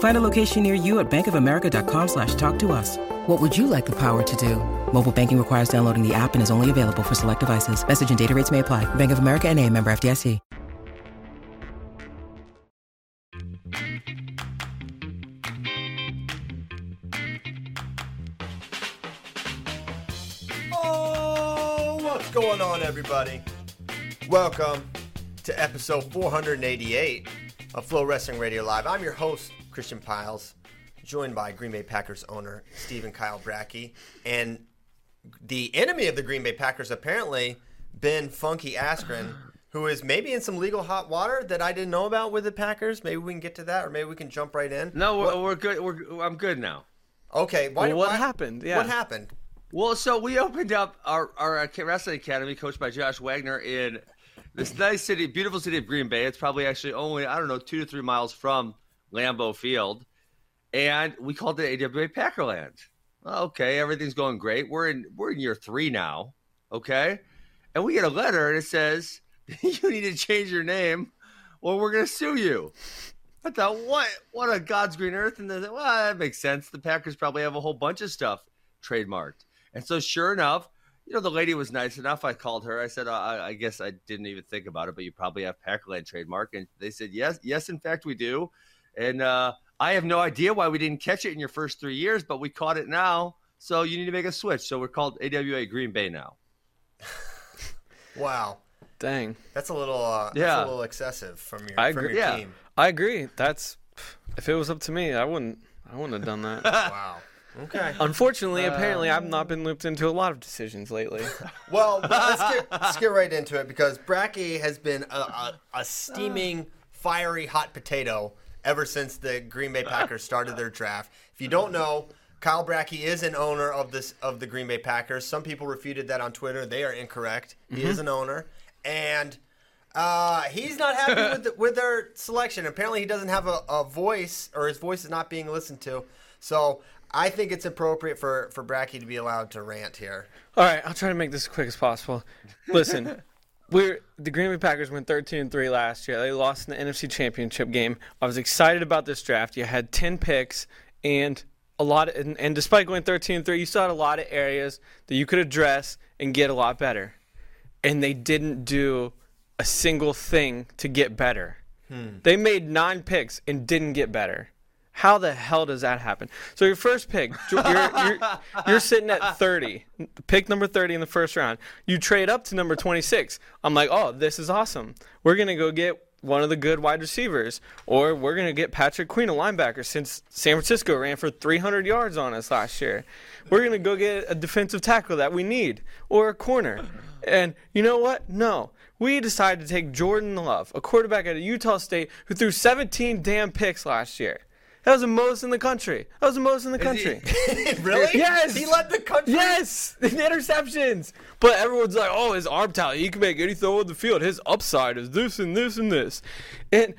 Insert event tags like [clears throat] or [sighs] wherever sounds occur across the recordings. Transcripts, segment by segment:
Find a location near you at bankofamerica.com slash talk to us. What would you like the power to do? Mobile banking requires downloading the app and is only available for select devices. Message and data rates may apply. Bank of America and a member FDIC. Oh, what's going on, everybody? Welcome to episode 488 of FloWrestling Radio Live. I'm your host, Christian Pyles, joined by Green Bay Packers owner Stephen Kyle Brackey, and the enemy of the Green Bay Packers apparently Ben Funky Askren, who is maybe in some legal hot water that I didn't know about with the Packers. Maybe we can get to that, or maybe we can jump right in. No, we're, What- we're good. We're, I'm good now. okay. Why, Well, what why- happened? Yeah. What happened? Well, so we opened up our our wrestling academy, coached by Josh Wagner, in this nice city, beautiful city of Green Bay. It's probably actually only I don't know two to three miles from Lambeau Field, and we called it AWA Packerland. Okay, everything's going great. We're in we're in year three now. Okay, and we get a letter and it says [laughs] you need to change your name, or we're gonna sue you. I thought, what? What a God's green earth? And then, well, that makes sense. The Packers probably have a whole bunch of stuff trademarked. And so, sure enough, you know, the lady was nice enough. I called her. I said, I, I guess I didn't even think about it, but you probably have Packerland trademark. And they said, yes, yes, in fact, we do. And uh, I have no idea why we didn't catch it in your first three years, but we caught it now. So you need to make a switch. So we're called AWA Green Bay now. [laughs] Wow, Dang. that's a little. Uh, that's Yeah. a little excessive from your I from agree. your Yeah. team. I agree. That's if it was up to me, I wouldn't I wouldn't have done that. [laughs] Wow. Okay. Unfortunately, apparently I've not been looped into a lot of decisions lately. [laughs] Well, let's get, let's get right into it because Bracky has been a, a, a steaming, fiery hot potato ever since the Green Bay [laughs] Packers started their draft. If you don't know, Kyle Brackey is an owner of this of the Green Bay Packers. Some people refuted that on Twitter. They are incorrect. He is an owner, and uh, he's not happy with the, with their selection. Apparently, he doesn't have a, a voice, or his voice is not being listened to. So. I think it's appropriate for, for Bracky to be allowed to rant here. All right, I'll try to make this as quick as possible. Listen, [laughs] we're the Green Bay Packers went 13 and 3 last year. They lost in the NFC Championship game. I was excited about this draft. You had 10 picks and a lot of, and, and despite going 13 and 3, you still had a lot of areas that you could address and get a lot better. And they didn't do a single thing to get better. Hmm. They made 9 picks and didn't get better. How the hell does that happen? So your first pick, you're, you're, you're [laughs] sitting at 30, pick number 30 in the first round. You trade up to number 26. I'm like, oh, this is awesome. We're gonna go get one of the good wide receivers, or we're gonna get Patrick Queen, a linebacker, since San Francisco ran for 300 yards on us last year. We're gonna go get a defensive tackle that we need, or a corner. And you know what? No. We decided to take Jordan Love, a quarterback out of Utah State who threw 17 damn picks last year. That was the most in the country. That was the most in the country. [laughs] really? [laughs] Yes. He led the country. yes, [laughs] the interceptions. But everyone's like, "Oh, his arm talent, he can make any throw on the field. His upside is this and this and this." And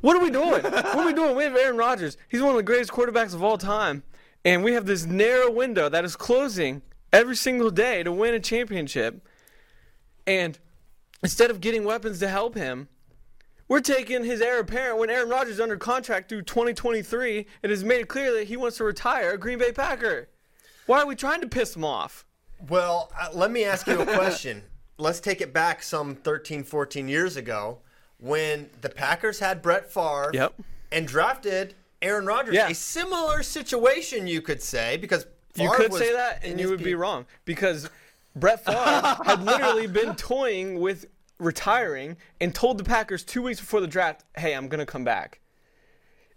what are we doing? what are we doing? We have Aaron Rodgers. He's one of the greatest quarterbacks of all time, and we have this narrow window that is closing every single day to win a championship. And instead of getting weapons to help him, we're taking his heir apparent when Aaron Rodgers is under contract through 2023 and has made it clear that he wants to retire a Green Bay Packer. Why are we trying to piss him off? Well, uh, let me ask you a question. [laughs] Let's take it back some 13, 14 years ago when the Packers had Brett Favre Yep. and drafted Aaron Rodgers. Yeah. A similar situation, you could say, because You Favre could was say that, and you would be wrong because Brett Favre [laughs] had literally been toying with retiring and told the Packers two weeks before the draft, "Hey, I'm gonna come back."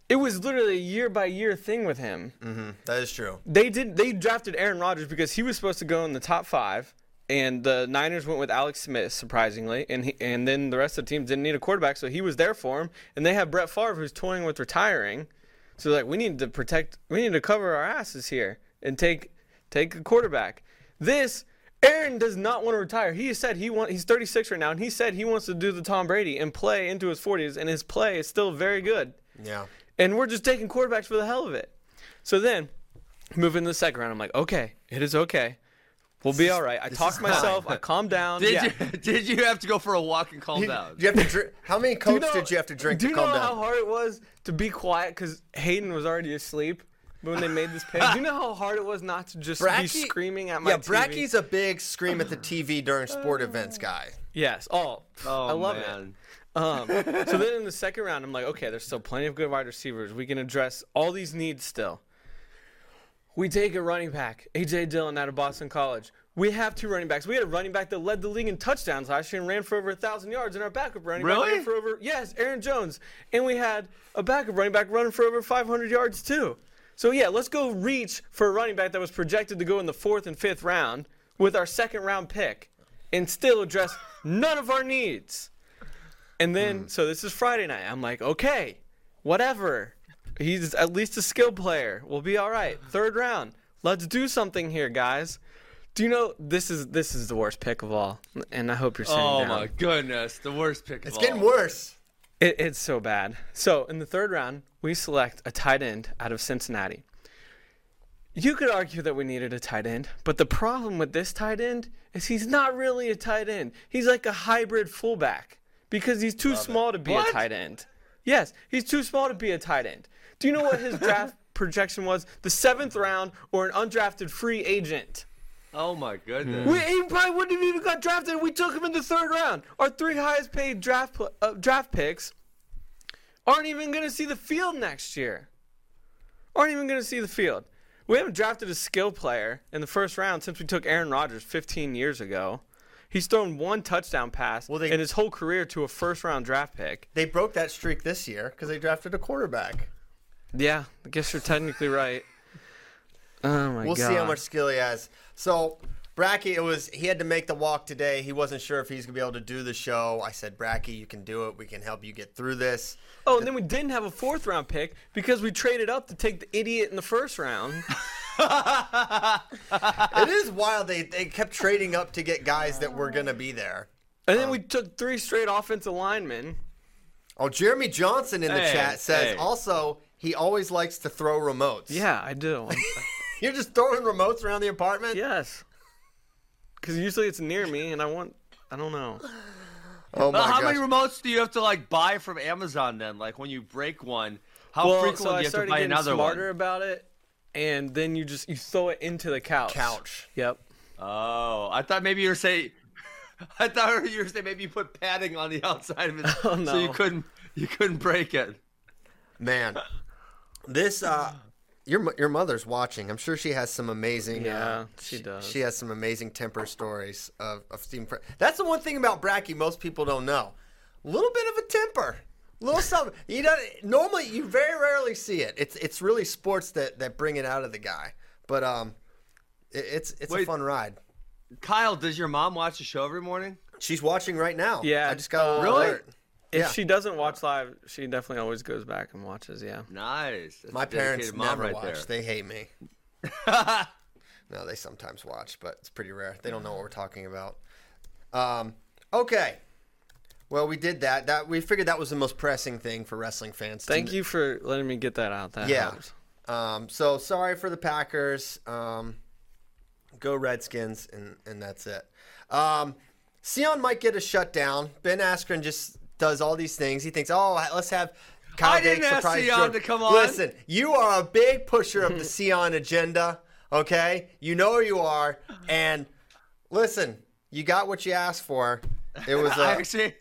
It was literally a year by year thing with him. Mm-hmm. That is true. They did. They drafted Aaron Rodgers because he was supposed to go in the top five, and the Niners went with Alex Smith surprisingly, and he, and then the rest of the team didn't need a quarterback, so he was there for him. And they have Brett Favre who's toying with retiring, so like we need to protect, we need to cover our asses here and take take a quarterback. This Aaron does not want to retire. He said he want he's 36 right now, and he said he wants to do the Tom Brady and play into his 40s, and his play is still very good Yeah. and we're just taking quarterbacks for the hell of it. So then, moving to the second round, I'm like, okay, it is okay. We'll be all right. I talked myself. I calmed down. Did yeah. you [laughs] did you have to go for a walk and calm down? Do you have to drink? How many Do you know- did you have to drink to calm down? Do you know down? how hard it was to be quiet because Hayden was already asleep when they made this [laughs] pick? Do you know how hard it was not to just be screaming at my yeah, TV? Bracky's a big scream at the TV during sport events guy. Yes. Oh, Oh, I love man. it. Um, [laughs] so then in the second round, I'm like, okay, there's still plenty of good wide receivers. We can address all these needs still. We take a running back, AJ Dillon out of Boston College. We have two running backs. We had a running back that led the league in touchdowns last year and ran for over a thousand yards, and our backup running back ran for over yes, Aaron Jones, and we had a backup running back running for over 500 yards too. So yeah, let's go reach for a running back that was projected to go in the fourth and fifth round with our second round pick, and still address none of our needs. And then, mm. so this is Friday night. I'm like, okay, whatever. He's at least a skill player. We'll be all right. Third round. Let's do something here, guys. Do you know this is this is the worst pick of all, and I hope you're sitting Oh down. my goodness, the worst pick. It's of getting worse. It, it's so bad. So in the third round, we select a tight end out of Cincinnati. You could argue that we needed a tight end, but the problem with this tight end is he's not really a tight end. He's like a hybrid fullback because he's too small to be What? a tight end. Yes, he's too small to be a tight end. Do you know what his [laughs] draft projection was? The seventh round or an undrafted free agent. Oh my goodness. We, he probably wouldn't have even got drafted. We took him in the third round. Our three highest paid draft uh, draft picks aren't even going to see the field next year. Aren't even going to see the field. We haven't drafted a skill player in the first round since we took Aaron Rodgers 15 years ago. He's thrown one touchdown pass Well, they- in his whole career to a first round draft pick. They broke that streak this year because they drafted a quarterback. Yeah, I guess you're technically right. Oh my We'll god. see how much skill he has. So Bracky, it was he had to make the walk today. He wasn't sure if he's gonna be able to do the show. I said, Bracky, you can do it. We can help you get through this. Oh, and then we didn't have a fourth round pick because we traded up to take the idiot in the first round. [laughs] [laughs] it is wild. They they kept trading up to get guys that were gonna be there. And then we um, took three straight offensive linemen. Oh, Jeremy Johnson in the Hey, chat says hey. also he always likes to throw remotes. Yeah, I do. [laughs] [laughs] You're just throwing remotes around the apartment? yes. Because usually it's near me, and I want. I don't know. [sighs] Oh my Well, how gosh. many remotes do you have to like buy from Amazon then? Like when you break one, how well, frequently so do I you have to started buy getting another smarter one? about it, and then you just you throw it into the couch. Couch. Yep. Oh, I thought maybe you were saying. [laughs] I thought you were saying maybe you put padding on the [laughs] outside of it, Oh, so you couldn't you couldn't break it. Man, this uh, your your mother's watching. I'm sure she has some amazing. Yeah, uh, she does. She has some amazing temper stories of of Stephen. Fre- That's the one thing about Bracky most people don't know. A little bit of a temper, a little [laughs] something. You don't normally you very rarely see it. It's it's really sports that that bring it out of the guy. But um, it, it's it's a fun ride. Kyle, does your mom watch the show every morning? She's watching right now. Yeah, I just got uh, Really? alert. If Yeah. she doesn't watch live, she definitely always goes back and watches. Yeah. Nice. That's My parents mom never right watch. there. They hate me. [laughs] no, they sometimes watch, but it's pretty rare. They don't know what we're talking about. Um, okay. Well, we did that. That we figured that was the most pressing thing for wrestling fans. Thank you for letting me get that out. That Yeah. helps. Um, so sorry for the Packers. Um, go Redskins, and and that's it. Um, Sion might get a shutdown. Ben Askren just does all these things. He thinks, oh, let's have. Kyle I didn't Dake ask surprise Sion to come on. Listen, you are a big pusher of the [laughs] Sion agenda. Okay, you know you are, and listen, you got what you asked for. It was [laughs] I a, actually,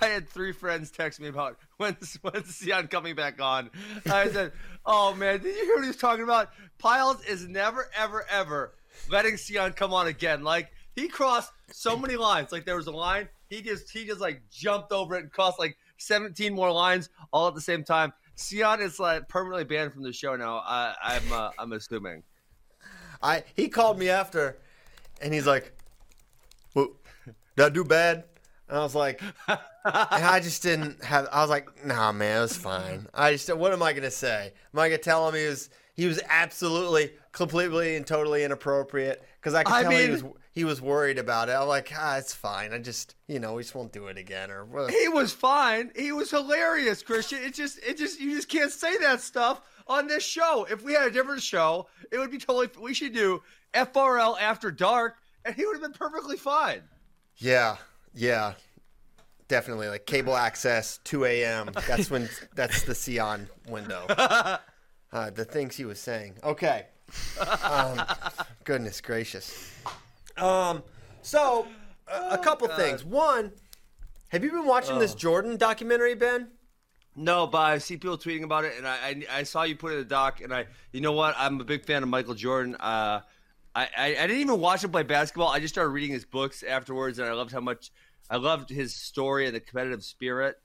I had three friends text me about [laughs] when's when's Sion coming back on. I said, "Oh man, did you hear what he was talking about? Pyles is never, ever, ever letting Sion come on again. Like he crossed so many lines. Like there was a line he just he just like jumped over it and cost like 17 more lines all at the same time. Sion is like permanently banned from the show now. I, I'm uh, I'm assuming. I he called me after, and he's like, well, "Did I do bad?" And I was like, and I just didn't have. I was like, "Nah, man, it was fine." I just, what am I gonna say? Am I gonna tell him he was he was absolutely, completely, and totally inappropriate? Because I could I tell he was he was worried about it. I'm like, ah, it's fine. I just, you know, we just won't do it again, or what. He was fine. He was hilarious, Christian. It just it just you just can't say that stuff on this show. If we had a different show, it would be totally. We should do FRL after dark, and he would have been perfectly fine. Yeah, yeah, definitely. Like cable access, 2 a.m. That's when that's the Sion window. [laughs] Uh, the things he was saying. Okay. Um, goodness gracious. Um. So, a, a couple things. One, have you been watching this Jordan documentary, Ben? No, but I see people tweeting about it, and I, I I saw you put it in the doc, and I you know what? I'm a big fan of Michael Jordan. Uh, I, I I didn't even watch him play basketball. I just started reading his books afterwards, and I loved how much I loved his story and the competitive spirit.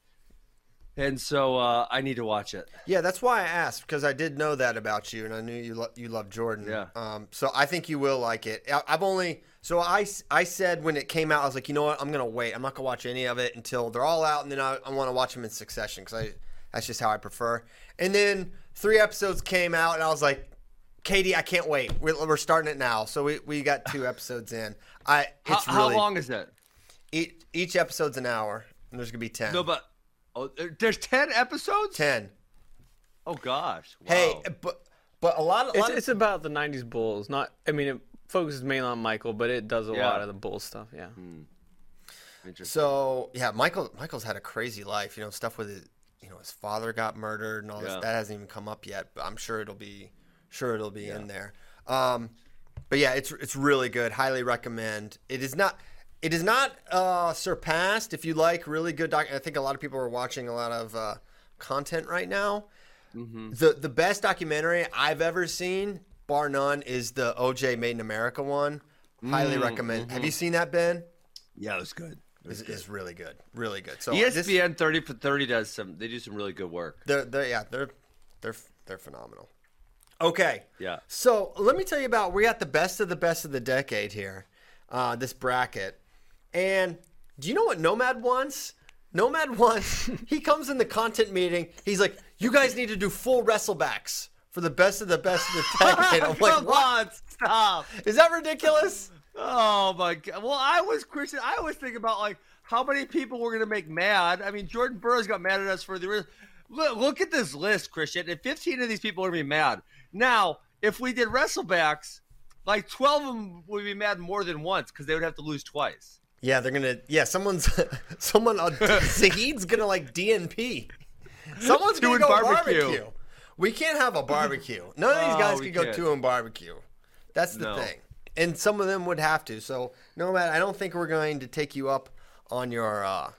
And so uh, I need to watch it. Yeah, that's why I asked because I did know that about you, and I knew you lo- you love Jordan. Yeah. Um. So I think you will like it. I- I've only so I I said when it came out, I was like, you know what, I'm gonna wait. I'm not gonna watch any of it until they're all out, and then I, I want to watch them in succession because I that's just how I prefer. And then three episodes came out, and I was like, Katie, I can't wait. We're, we're starting it now. So we, we got two episodes in. I How, it's how really long is it? each, each episode's an hour, and there's gonna be ten. No, but oh, there's ten episodes. ten. Oh gosh. Hey, but but a lot of a It's, lot of- it's about the '90s Bulls. Not, I mean, it focuses mainly on Michael, but it does a Yeah. lot of the Bulls stuff. Yeah. Interesting. So yeah, Michael Michael's had a crazy life. You know, stuff with his, you know, his father got murdered and all this. That hasn't even come up yet, but I'm sure it'll be sure it'll be in there. Um, but yeah, it's it's really good. Highly recommend. It is not it is not uh, surpassed. If you like really good doc, I think a lot of people are watching a lot of uh, content right now. Mm-hmm. The the best documentary I've ever seen, bar none, is the OJ Made in America one. Highly Mm, recommend. mm-hmm. Have you seen that, Ben? yeah, it was good. Is, is really good, really good. So E this- ESPN thirty for thirty does some. They do some really good work. They're, they're yeah, they're they're they're phenomenal. Okay. Yeah. So let me tell you about we got the best of the best of the decade here, uh, this bracket, and do you know what Nomad wants? Nomad [laughs] wants. he comes in the content meeting. He's like, "You guys need to do full wrestlebacks for the best of the best of the decade." [laughs] I'm like, "What? on, stop. [laughs] Is that ridiculous?" Oh my god. Well, I was Christian. I was thinking about like how many people we're gonna make mad. I mean, Jordan Burroughs got mad at us for the. Look, look at this list, Christian. And 15 of these people are gonna be mad. Now, if we did wrestlebacks, like 12 of them would be mad more than once because they would have to lose twice. Yeah, they're gonna. Yeah, someone's [laughs] someone. Uh, Zahid's [laughs] gonna like DNP. Someone's gonna Doing go barbecue. barbecue. We can't have a barbecue. None of these Oh, guys we can go can't. to a barbecue. That's the No. thing. And some of them would have to. So, no matter. I don't think we're going to take you up on your uh,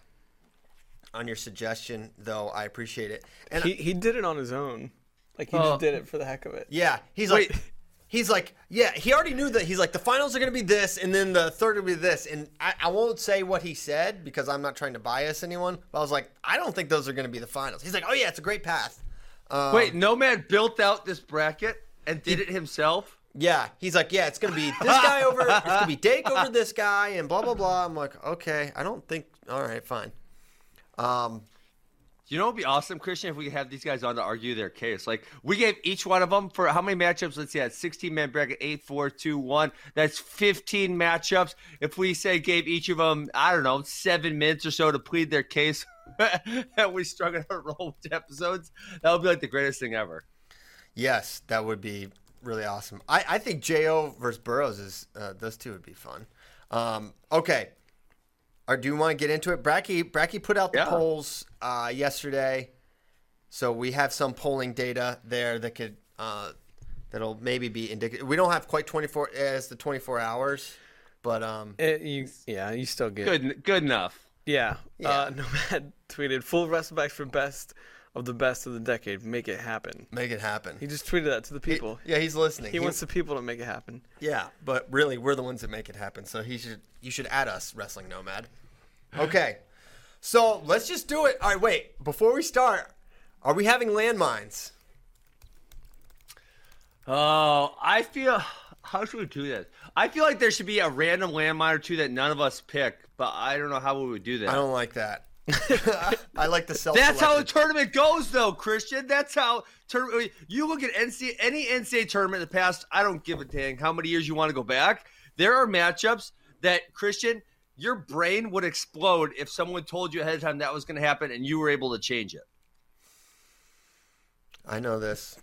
on your suggestion, though. I appreciate it. And He he did it on his own. Like he Oh. just did it for the heck of it. yeah, he's Wait. like. He's like, yeah, he already knew that. He's like, the finals are going to be this, and then the third will be this. And I, I won't say what he said because I'm not trying to bias anyone. But I was like, I don't think those are going to be the finals. He's like, oh, yeah, it's a great path. Um, Wait, Nomad built out this bracket and did it himself. Yeah, he's like, yeah, it's going to be this guy over, [laughs] it's going to be Dake over this guy, and blah, blah, blah. I'm like, okay, I don't think, all right, fine. Um, You know, it'd be awesome, Christian, if we could have these guys on to argue their case. Like, we gave each one of them for how many matchups? Let's see, that's 16 man bracket, 8, 4, 2, 1. That's 15 matchups. If we say gave each of them, I don't know, seven minutes or so to plead their case, [laughs] and we strung out a roll with episodes, that would be like the greatest thing ever. yes, that would be really awesome. I, I think Jo versus Burroughs is uh, those two would be fun. Um, okay, or do you want to get into it? Bracky Bracky put out the Yeah. polls uh, yesterday, so we have some polling data there that could uh, that'll maybe be indicative. We don't have quite twenty four as the twenty four hours, but um, It, you, yeah, you still get Good, good enough. Yeah. Yeah. Uh, [laughs] Nomad tweeted full wrestlebacks for best of the best of the decade. Make it happen. make it happen. He just tweeted that to the people. yeah, he's listening. He wants the people to make it happen. Yeah, but really, we're the ones that make it happen. So he should you should add us, Wrestling Nomad. Okay. So let's just do it. All right, wait. Before we start, are we having landmines? Oh, I feel. How should we do this? I feel like there should be a random landmine or two that none of us pick, but I don't know how we would do that. I don't like that. I like the self. That's how the tournament goes, though, Christian. That's how tournament. You look at NCAA, any NCAA tournament in the past. I don't give a dang how many years you want to go back. There are matchups that Christian, your brain would explode if someone told you ahead of time that was going to happen and you were able to change it. I know this.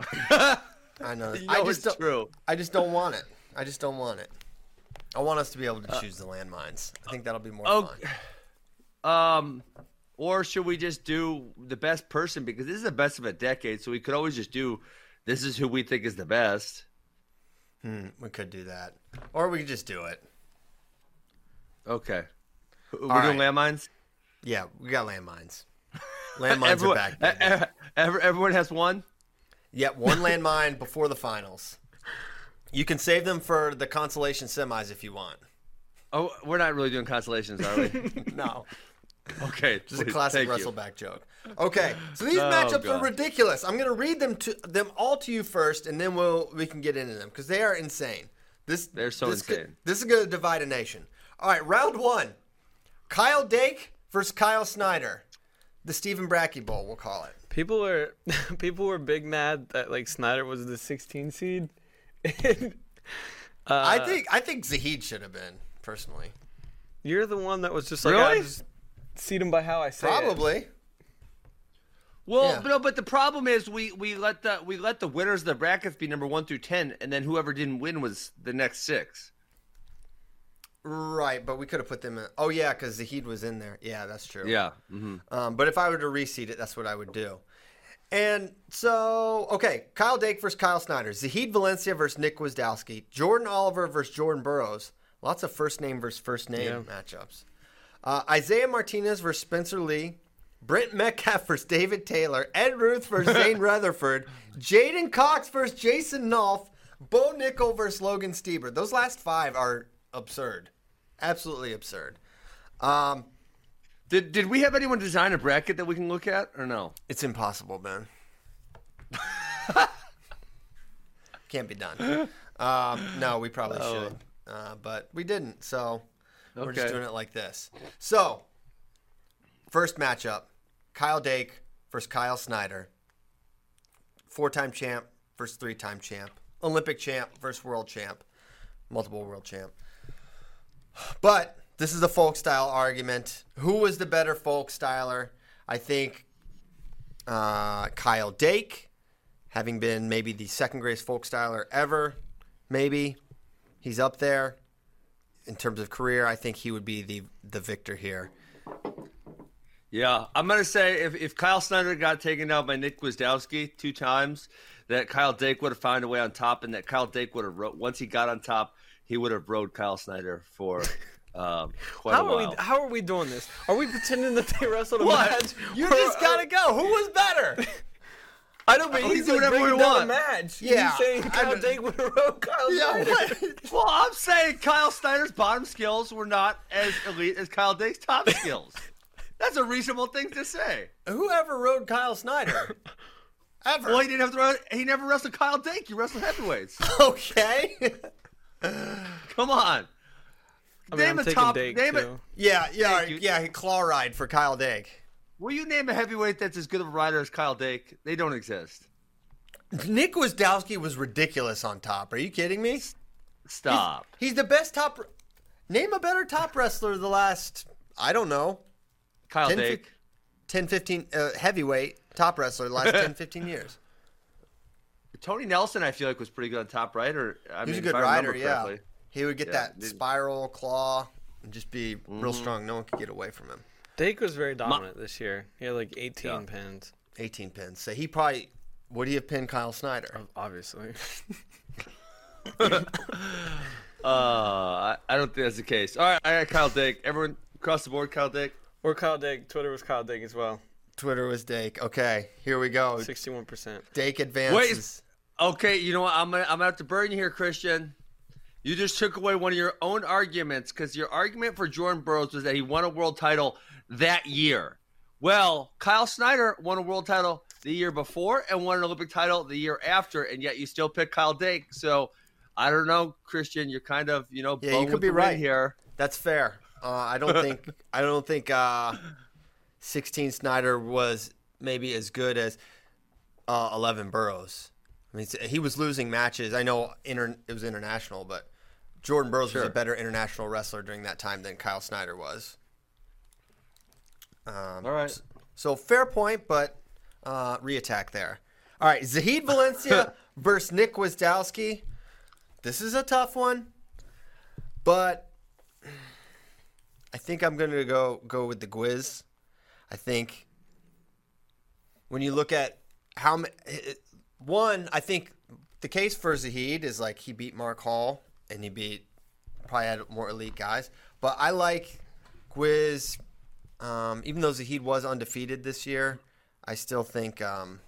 [laughs] I know this. You I just don't, true. I just don't want it. I just don't want it. I want us to be able to uh, choose the landmines. I think that'll be more oh, fun. Um, or should we just do the best person because this is the best of a decade, so we could always just do this is who we think is the best. Hmm, we could do that, or we could just do it. Okay, we're All doing right. landmines. Yeah, we got landmines. [laughs] Landmines everyone, are back. every- everyone has one. Yep, one [laughs] landmine before the finals. You can save them for the consolation semis if you want. Oh, we're not really doing constellations, are we? [laughs] No, okay, [laughs] just a classic thank you. Wrestleback joke. Okay, so these Oh, matchups are ridiculous. I'm going to read them to them all to you first, and then we'll we can get into them because they are insane. This They're so this could- insane. this is going to divide a nation. All right, round one: Kyle Dake versus Kyle Snyder, the Stephen Brackey Bowl, we'll call it. People were [laughs] people were big mad that like Snyder was the 16 seed. And, [laughs] I uh, think I think Zahid should have been personally. you're the one that was just like, Really? I just seed him by how I say it. Probably. Well, Yeah. but no, but the problem is we we let the we let the winners of the brackets be number one through ten, and then whoever didn't win was the next six. Right, but we could have put them in. Oh yeah, because Zahid was in there. Yeah, that's true. Yeah. hmm Um, but if I were to reseed it, that's what I would do. And so, okay, Kyle Dake versus Kyle Snyder, Zahid Valencia versus Nick Gwiazdowski, Jordan Oliver versus Jordan Burroughs. Lots of first name versus first name matchups. Uh, Isaiah Martinez versus Spencer Lee, Brent Metcalf versus David Taylor, Ed Ruth versus [laughs] Zain Retherford, J'den Cox versus Jason Nolf, Bo Nickal versus Logan Stieber. Those last five are absurd, absolutely absurd. Um, Did did we have anyone design a bracket that we can look at or no? It's impossible, Ben. [laughs] Can't be done. Um, no, we probably should, uh, but we didn't. So we're just doing it like this. So first matchup: Kyle Dake versus Kyle Snyder. Four-time champ versus three-time champ. Olympic champ versus world champ. Multiple world champ. But this is a folk style argument. Who was the better folk styler? I think uh, Kyle Dake, having been maybe the second greatest folk styler ever, maybe he's up there in terms of career. I think he would be the the victor here. Yeah, I'm gonna say if, if Kyle Snyder got taken out by Nick Gwiazdowski two times, that Kyle Dake would have found a way on top, and that Kyle Dake would have ro- once he got on top, he would have rode Kyle Snyder for [laughs] um, quite How a are while. we? How are we doing this? Are we pretending that they wrestled a What? match? You Or- just gotta go. Who was better? [laughs] I know, but We he's do like whatever we breaking down a want. match. Yeah, He's saying Kyle don't- Dake would have rode Kyle yeah, Snyder. what? [laughs] Well, I'm saying Kyle Snyder's bottom skills were not as elite as Kyle Dake's top skills. That's a reasonable thing to say. Whoever rode Kyle Snyder? [laughs] Ever? Well, he didn't have to. Run, he never wrestled Kyle Dake. He wrestled heavyweights. [laughs] okay. Come on. I mean, name I'm a top. Dake name it. too. yeah, yeah, you. yeah. Claw ride for Kyle Dake. Will you name a heavyweight that's as good of a rider as Kyle Dake? They don't exist. Nick Gwiazdowski was ridiculous on top. Are you kidding me? Stop. He's the best top. Name a better top wrestler the last, I don't know, Kyle 10, Dake. 10 15, uh, heavyweight top wrestler the last [laughs] 10, 15 years. Tony Nelson, I feel like was pretty good on top, right? Or I He was mean, a good rider, yeah. He would get Yeah, that spiral claw and just be real Mm-hmm. strong. No one could get away from him. Dake was very dominant this year. He had like 18 Yeah. pins, 18 pins. So he probably, would he have pinned Kyle Snyder? obviously. [laughs] Uh, I, I don't think that's the case. All right, I got Kyle Dake. Everyone across the board, Kyle Dake. or Kyle Dake. Twitter was Kyle Dake as well. Twitter was Dake. Okay, here we go. 61%. Dake advances. Wait. Okay, you know what? I'm gonna I'm gonna have to burn you here, Christian. You just took away one of your own arguments because your argument for Jordan Burroughs was that he won a world title that year. Well, Kyle Snyder won a world title the year before and won an Olympic title the year after, and yet you still pick Kyle Dake. So I don't know, Christian. You're kind of you know Yeah, you could be right. here. That's fair. Uh, I don't think [laughs] I don't think uh, 16 Snyder was maybe as good as uh, 11 Burroughs. I mean, he was losing matches. I know inter- it was international, but Jordan Burroughs was a better international wrestler during that time than Kyle Snyder was. Um, All right. So fair point, but uh, reattack there. All right, Zahid Valencia [laughs] versus Nick Gwiazdowski. This is a tough one, but I think I'm going to go go with the Gwiz. I think when you look at how one, I think the case for Zahid is like he beat Mark Hall and he beat probably had more elite guys, but I like Gwiz. Um, even though Zahid was undefeated this year, I still think um,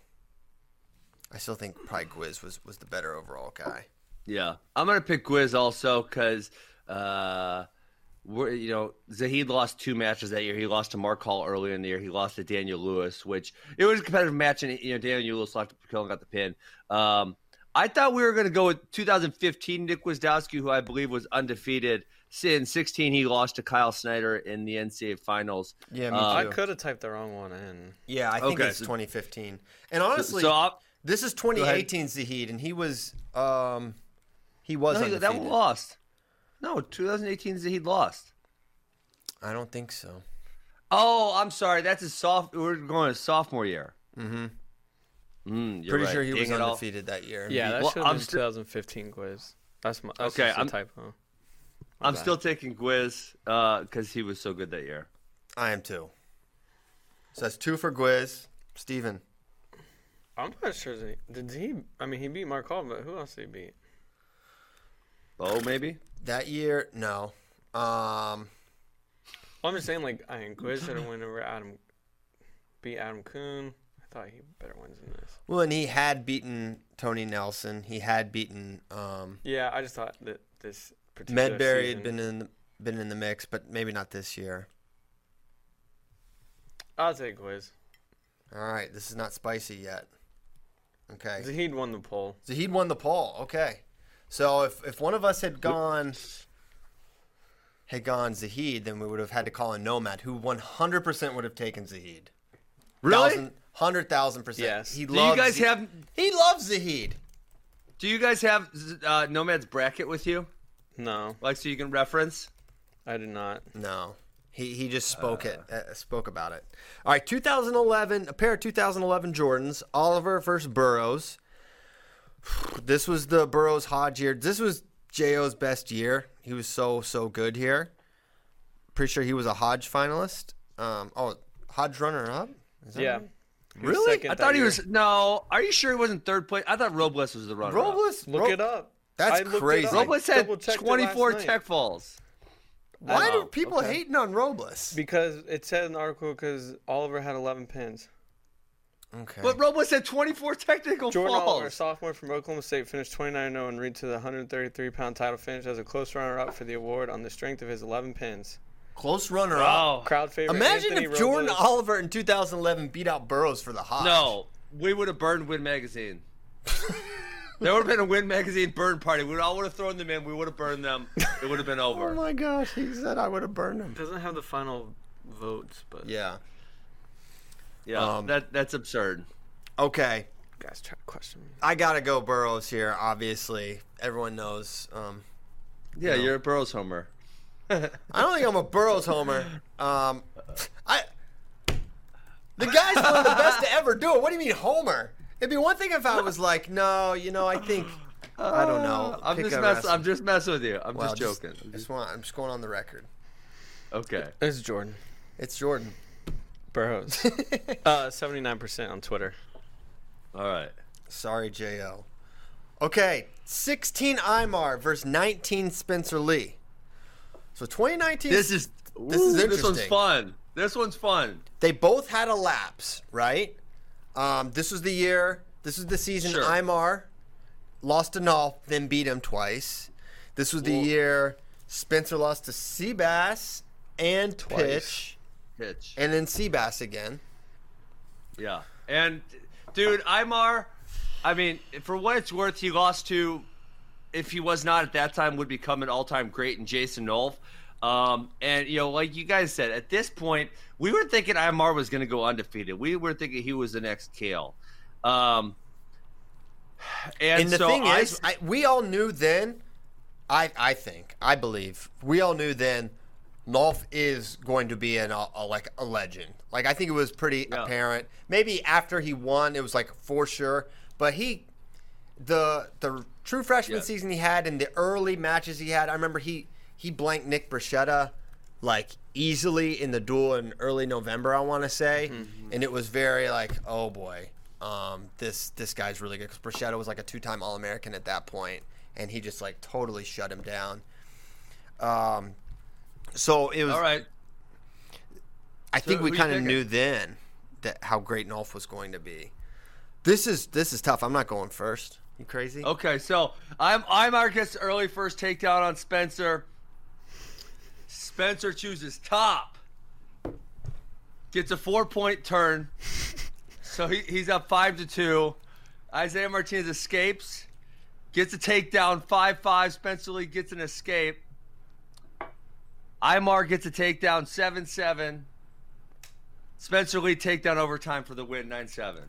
I still think probably Gwiz was was the better overall guy. Yeah, I'm gonna pick Gwiz also because uh, we're you know Zahid lost two matches that year. He lost to Mark Hall earlier in the year. He lost to Daniel Lewis, which it was a competitive match, and you know Daniel Lewis lost to got the pin. Um, I thought we were gonna go with 2015 Nick Gwiazdowski, who I believe was undefeated. In 16, he lost to Kyle Snyder in the NCAA finals. Yeah, me Uh, I could have typed the wrong one in. Yeah, I think Okay, it's 2015. And honestly, so I'll, this is 2018 Zahid, and he was um, he was no, undefeated. that one lost. No, 2018 Zahid lost. I don't think so. Oh, I'm sorry. That's his soft. We're going to sophomore year. Mm-hmm. Mm, you're Pretty right. sure he Dang was it all. undefeated that year. Yeah, that Well, should have I'm been still- 2015 Gwiz. That's my that's Okay, just a I'm- typo. I'm bad. still taking Gwiz because he was so good that year. I am too. So that's two for Gwiz. Steven. I'm not sure. That he, did he? I mean, he beat Mark Hall, but who else did he beat? Oh, maybe. That year, no. Um, Well, I'm just saying, like, I mean, Gwiz should have went over Adam, beat Adam Coon. I thought he better wins than this. well, and he had beaten Tony Nelson. He had beaten um, Yeah, I just thought that this particular Medberry season, had been in the, been in the mix, but maybe not this year. I'll take Gwiz. All right, this is not spicy yet. Okay. Zahid won the poll. Zahid won the poll. Okay. So if, if one of us had gone had gone Zahid, then we would have had to call in Nomad, who 100% would have taken Zahid. Really? Thousand, hundred thousand percent. Yes. He Do you loves guys Zah- have? He loves Zahid. Do you guys have uh, Nomad's bracket with you, No, like so you can reference? I did not. No. He, he just spoke it uh, spoke about it. All right, 2011, a pair of 2011 Jordans, Oliver versus Burroughs. [sighs] This was the Burroughs Hodge year. This was Jo.'s best year. He was so so good here. Pretty sure he was a Hodge finalist. Um, oh, Hodge runner up. Is that Yeah. right? He was Really? I thought he year. was. No, are you sure he wasn't third place? I thought Robles was the runner. Robles. Look Ro- it up. That's I crazy. up. Robles had 24 tech falls. Why do people okay. hating on Robles? Because it said in the article because Oliver had 11 pins. Okay. But Robles had 24 technical Jordan falls. Oliver, sophomore from Oklahoma State, finished 29-0 and reached to the 133 pound title finish as a close runner-up for the award on the strength of his 11 pins. Close runner up. Oh Crowd favorite. Imagine Anthony if Jordan Oliver in 2011 beat out Burroughs for the Hodge. no, we would have burned Win Magazine. [laughs] there would have been a Win Magazine burn party. We would all would have thrown them in. We would have burned them. It would have been over. [laughs] Oh my gosh, he said I would have burned him. doesn't have the final votes, but Yeah. yeah, Um, that that's absurd. Okay. guys try to question me. I gotta go Burroughs here. Obviously, everyone knows. Um, Yeah, you're a Burroughs homer. [laughs] I don't think I'm a Burroughs homer. Um, I. The guy's one of the best to ever do it. What do you mean homer? It'd be one thing if I was like, no, you know, I think. I don't know. I'm Pick just a mess, wrestler. I'm just messing with you. I'm Well, just joking. Just want, I'm just going on the record. okay. It's Jordan It's Jordan. Burroughs. [laughs] uh, 79% on Twitter. All right. Sorry, Jo. Okay, 16 Imar versus 19 Spencer Lee. So 2019. This is This is Ooh, This one's interesting. fun. This one's fun. they both had a lapse, right? Um, this was the year. This was the season Sure. Imar lost to Nolf, then beat him twice. This was the year Spencer lost to Seabass and Pitch, Pitch. and then Seabass again. Yeah. And dude, Imar, I mean, for what it's worth, he lost to if he was not at that time would become an all-time great in Jason Nolf. Um, and you know, like you guys said, at this point, we were thinking Imar was going to go undefeated. We were thinking he was the next Kael. Um, and, And the so thing I, is, I, we all knew then. I I think I believe we all knew then. Nolf is going to be an a, a- like a legend. Like I think it was pretty Yeah. apparent. Maybe after he won, it was like for sure. But he, the the true freshman Yeah. season he had and the early matches he had, I remember he he blanked Nick Brascetta like easily in the duel in early November. I want to say, Mm-hmm. and it was very like, oh boy, um, this this guy's really good because Bruschetta was like a two time All American at that point, and he just like totally shut him down. Um, so it was. all right. I think we kind of knew then that how great Nolf was going to be. This is this is tough. I'm not going first. You crazy? Okay, so I'm gets the early first takedown on Spencer. Spencer chooses top. Gets a four point turn. So he, he's up five to two. Isaiah Martinez escapes. Gets a takedown, five five. Spencer Lee gets an escape. Imar gets a takedown, seven seven. Spencer Lee takedown overtime for the win, nine seven.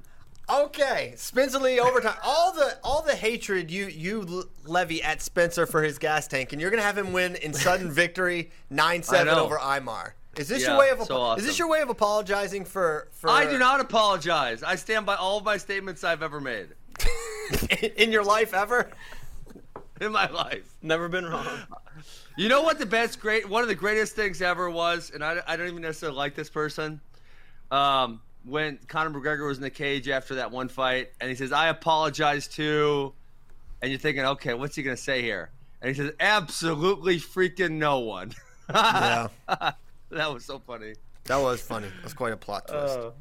Okay, Spencer Lee overtime. all the all the hatred you you levy at Spencer for his gas tank, and you're gonna have him win in sudden [laughs] victory, nine seven over Imar. Is this Yeah, your way of so apo- awesome. is this your way of apologizing for for I do not apologize. I stand by all of my statements I've ever made [laughs] in your life ever? in my life. Never been wrong. You know what the best great one of the greatest things ever was, and I, I don't even necessarily like this person. Um, when Conor McGregor was in the cage after that one fight, and he says, "I apologize to," and you're thinking, "Okay, what's he gonna say here?" And he says, "Absolutely freaking no one." [laughs] Yeah, that was so funny. that was funny. That was quite a plot twist. Uh,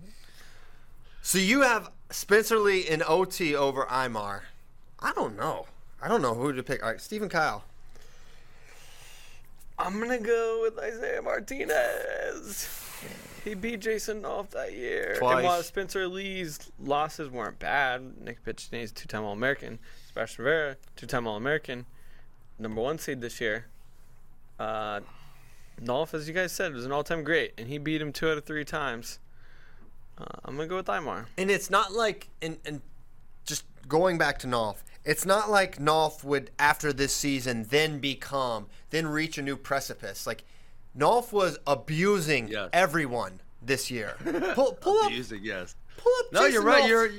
So you have Spencer Lee in OT over Imar. I don't know. I don't know who to pick. All right, Stephen Kyle. I'm gonna go with Isaiah Martinez. He beat Jason Nolf that year. Twice. And while Spencer Lee's losses weren't bad, Nick Piccininni's two-time All-American, Sebastian Rivera, two-time All-American, number one seed this year. Uh, Nolf, as you guys said, was an all-time great, and he beat him two out of three times. Uh, I'm gonna go with Imar. And it's not like, and, and just going back to Nolf, it's not like Nolf would, after this season, then become, then reach a new precipice. Like, Nolf was abusing Yes. everyone this year. [laughs] Pull, pull up, yes. pull up. No, Jason you're right. Nolf's- You're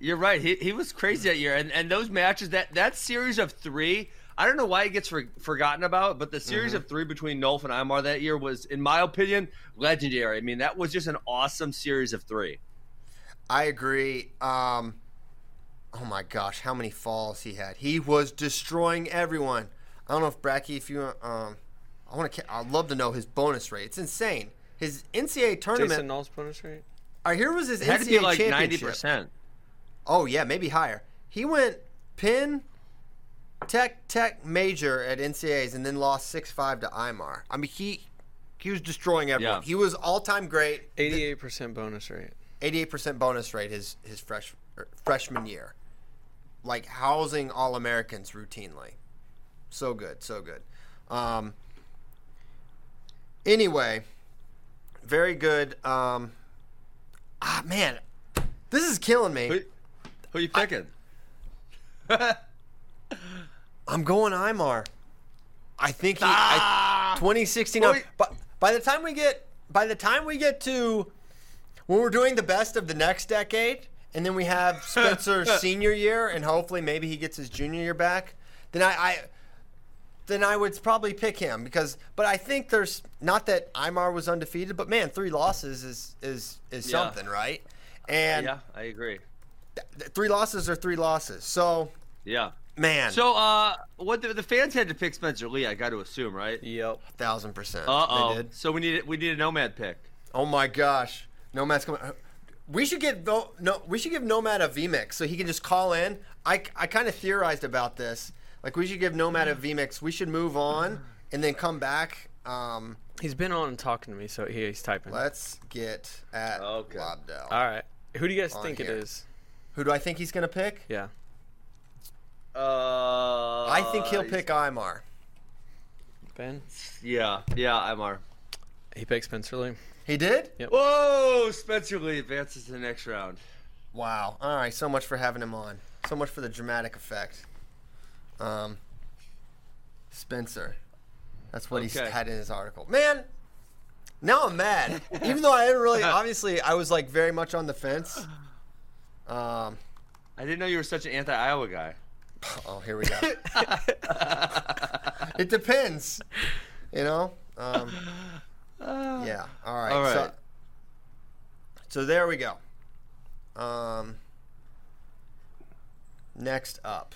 you're right. He he was crazy that year, and and those matches that that series of three. I don't know why it gets for, forgotten about, but the series Mm-hmm. of three between Nolf and Imar that year was, in my opinion, legendary. I mean, that was just an awesome series of three. I agree. Um, oh my gosh, how many falls he had! He was destroying everyone. I don't know if Bracky, if you, um, I want to. I'd love to know his bonus rate. It's insane. His NCAA tournament. Jason Nolf's bonus rate? All right, here was his It had NCAA to be like ninety percent. Oh yeah, maybe higher. He went pin, tech, tech, major at NCAA's, and then lost six five to Imar. I mean, he he was destroying everyone. Yeah. He was all time great. 88% bonus rate. Eighty eight percent bonus rate his his fresh er, freshman year, like housing all Americans routinely. So good, so good. Um, anyway, very good. Um, ah man, this is killing me. Who, who you picking? [laughs] I'm going Imar. I think he. Ah! I, 2016. Boy. But by the time we get, by the time we get to, when we're doing the best of the next decade, and then we have [laughs] Spencer's senior year, and hopefully maybe he gets his junior year back, then I, I, then I would probably pick him because. But I think there's not that Imar was undefeated, but man, three losses is is is Yeah. something, right? And yeah, I agree. th- three losses are three losses. So Yeah. man, So, uh, what the, the fans had to pick Spencer Lee? I got to assume, right? Yep. a thousand percent. Uh They oh. did. So we need we need a nomad pick. Oh my gosh, Nomad's coming. We should get no, no. We should give Nomad a VMix so he can just call in. I, I kind of theorized about this. Like we should give Nomad a VMix. We should move on and then come back. Um, He's been on and talking to me, so here he's typing. let's get at Okay. Lobdell. All right. Who do you guys On think it here. is? Who do I think he's gonna pick? Yeah. Uh, I think he'll pick Imar. Ben? Yeah, yeah, Imar. He picked Spencer Lee. He did? Yep. Whoa, Spencer Lee advances to the next round. Wow. All right. So much for having him on. So much for the dramatic effect. Um, Spencer. That's what he had in his article. Man, now I'm mad. [laughs] Even though I didn't really, [laughs] obviously, I was like very much on the fence. Um, I didn't know you were such an anti-Iowa guy. oh, here we go. [laughs] it depends. You know? Um, [sighs] yeah. All right. All So, so there we go. Um, next up.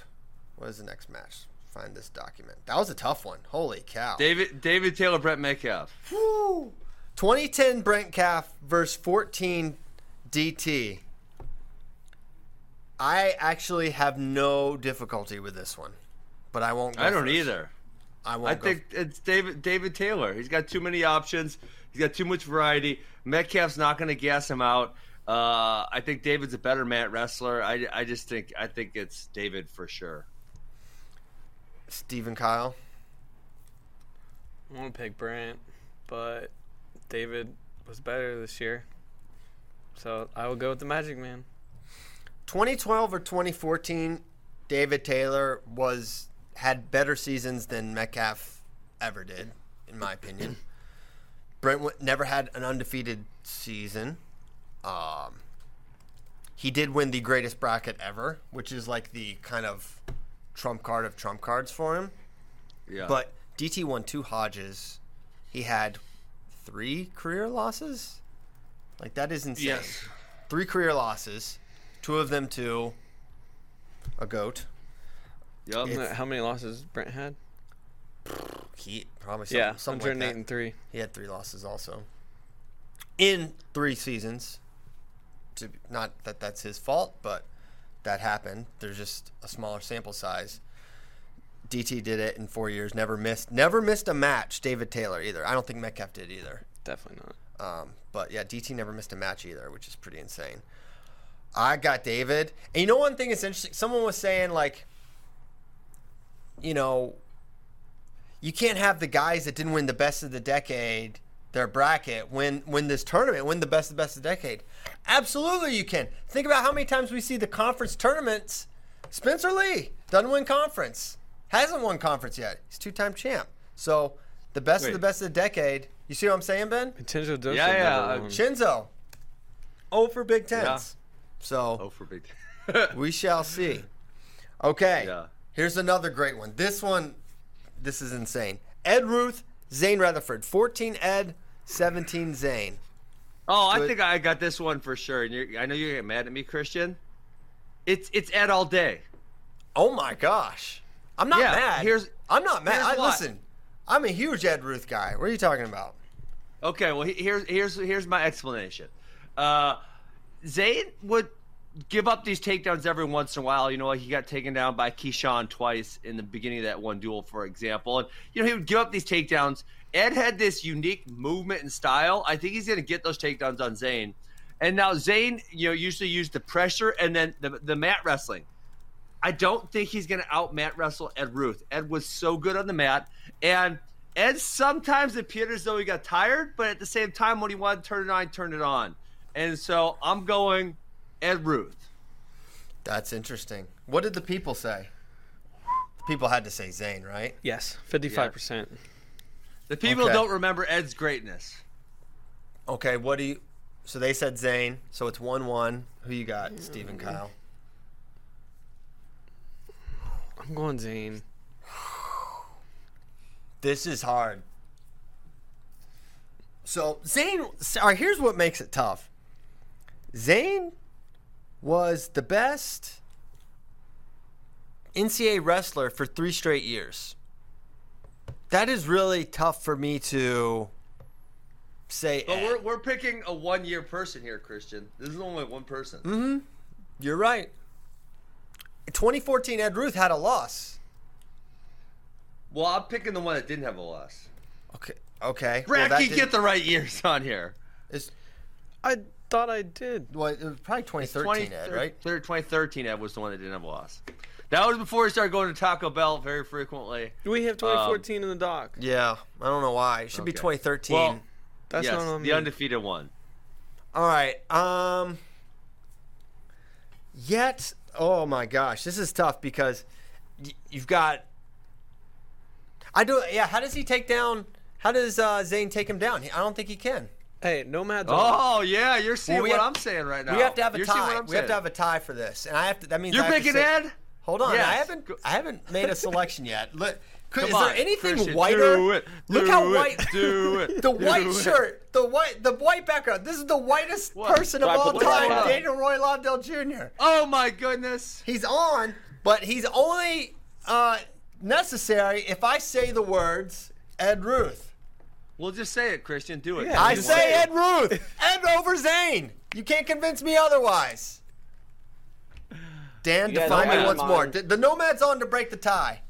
What is the next match? Find this document. That was a tough one. Holy cow. David David Taylor, Brent Metcalf. Woo. 2010 Brent Calf versus 14 DT. I actually have no difficulty with this one, but I won't. Go I don't first. either. I won't. I think it's David David Taylor. He's got too many options. He's got too much variety. Metcalf's not going to gas him out. Uh, I think David's a better mat wrestler. I, I just think I think it's David for sure. Stephen Kyle. I want to pick Brant, but David was better this year. So I will go with the Magic Man. 2012 or 2014, David Taylor was had better seasons than Metcalf ever did, in my opinion. [coughs] Brentwood never had an undefeated season. Um, he did win the greatest bracket ever, which is like the kind of trump card of trump cards for him. Yeah. But DT won two Hodges. He had three career losses. Like that is insane. Yes. Three career losses, two of them to a goat. Yup. It's- How many losses Brent had? [sighs] He probably something, yeah, something like 108 that. and three. He had three losses also in three seasons. To not that that's his fault, but that happened. There's just a smaller sample size. DT did it in four years. Never missed. Never missed a match. David Taylor either. I don't think Metcalf did either. Definitely not. Um, but yeah, DT never missed a match either, which is pretty insane. I got David. And you know one thing that's interesting? Someone was saying like, you know, you can't have the guys that didn't win the best of the decade, their bracket, win win this tournament, win the best of the best of the decade. Absolutely you can. Think about how many times we see the conference tournaments. Spencer Lee doesn't win conference. Hasn't won conference yet. He's two time champ. So the best of the best of the decade. You see what I'm saying, Ben? Tenjo Doshi Yeah, yeah, never uh, won. Shinzo. Oh for Big Tens. Yeah. So Oh, for big. [laughs] we shall see. Okay. Yeah. Here's another great one. This one, this is insane. Ed Ruth, Zain Retherford. 14 Ed, 17 Zain. Oh, I Good. think I got this one for sure. And you're, I know you're getting mad at me, Christian. It's it's Ed all day. Oh my gosh. I'm not Yeah, mad. here's- I'm not mad. I, listen, I'm a huge Ed Ruth guy. What are you talking about? Okay, well here's here's here's my explanation. Uh, Zain would give up these takedowns every once in a while. You know, like he got taken down by Keyshawn twice in the beginning of that one duel, for example. And you know, he would give up these takedowns. Ed had this unique movement and style. I think he's going to get those takedowns on Zain. And now Zain, you know, usually used the pressure and then the the mat wrestling. I don't think he's going to out mat wrestle Ed Ruth. Ed was so good on the mat, and Ed sometimes appeared as though he got tired, but at the same time, when he wanted to turn it on, he turned it on. And so I'm going Ed Ruth. That's interesting. What did the people say? The people had to say Zain, right? Yes, 55%. The people Okay. don't remember Ed's greatness. Okay, what do you. So they said Zain, so it's 1 1. Who you got, Stephen mm. Kyle? I'm going Zain. This is hard. So Zain, sorry, here's what makes it tough. Zain was the best NCAA wrestler for three straight years. That is really tough for me to say. But we're, we're picking a one year person here, Christian. This is only one person. Mm-hmm. You're right. 2014, Ed Ruth had a loss. Well, I'm picking the one that didn't have a loss. Okay. Okay. Well, Bracky, that get the right years on here. is- I thought I did. well, it was probably 2013, Ed, right? 2013 Ed was the one that didn't have a loss. That was before he started going to Taco Bell very frequently. Do we have 2014 in the dock. Yeah. I don't know why. It should be 2013. Well, That's yes, not on the me. undefeated one. All right. Um. Yet, oh my gosh, this is tough because y- you've got. I do. Yeah. How does he take down? How does uh, Zain take him down? I don't think he can. Hey, Nomad's on. Oh yeah, you're seeing Well, we what have- I'm saying right now. We have to have a You're seeing what tie. I'm We have to have a tie for this, and I have to. That means You're I have to picking say- Ed. Hold on, Yes. I haven't. I haven't made a selection yet. Look, could, is on, there anything Christian, whiter? do it, Look do how it, white. do it, [laughs] The do white it. shirt, the white, the white background. This is the whitest What? person of all time, white on. Daniel Roy Lobdell Jr. Oh my goodness. He's on, but he's only uh, necessary if I say the words Ed Ruth. Well, just say it, Christian. Do it. Yeah, I just say say Ed Ruth. Ed over Zain. You can't convince me otherwise. Dan, You define me once more. The the Nomad's on to break the tie.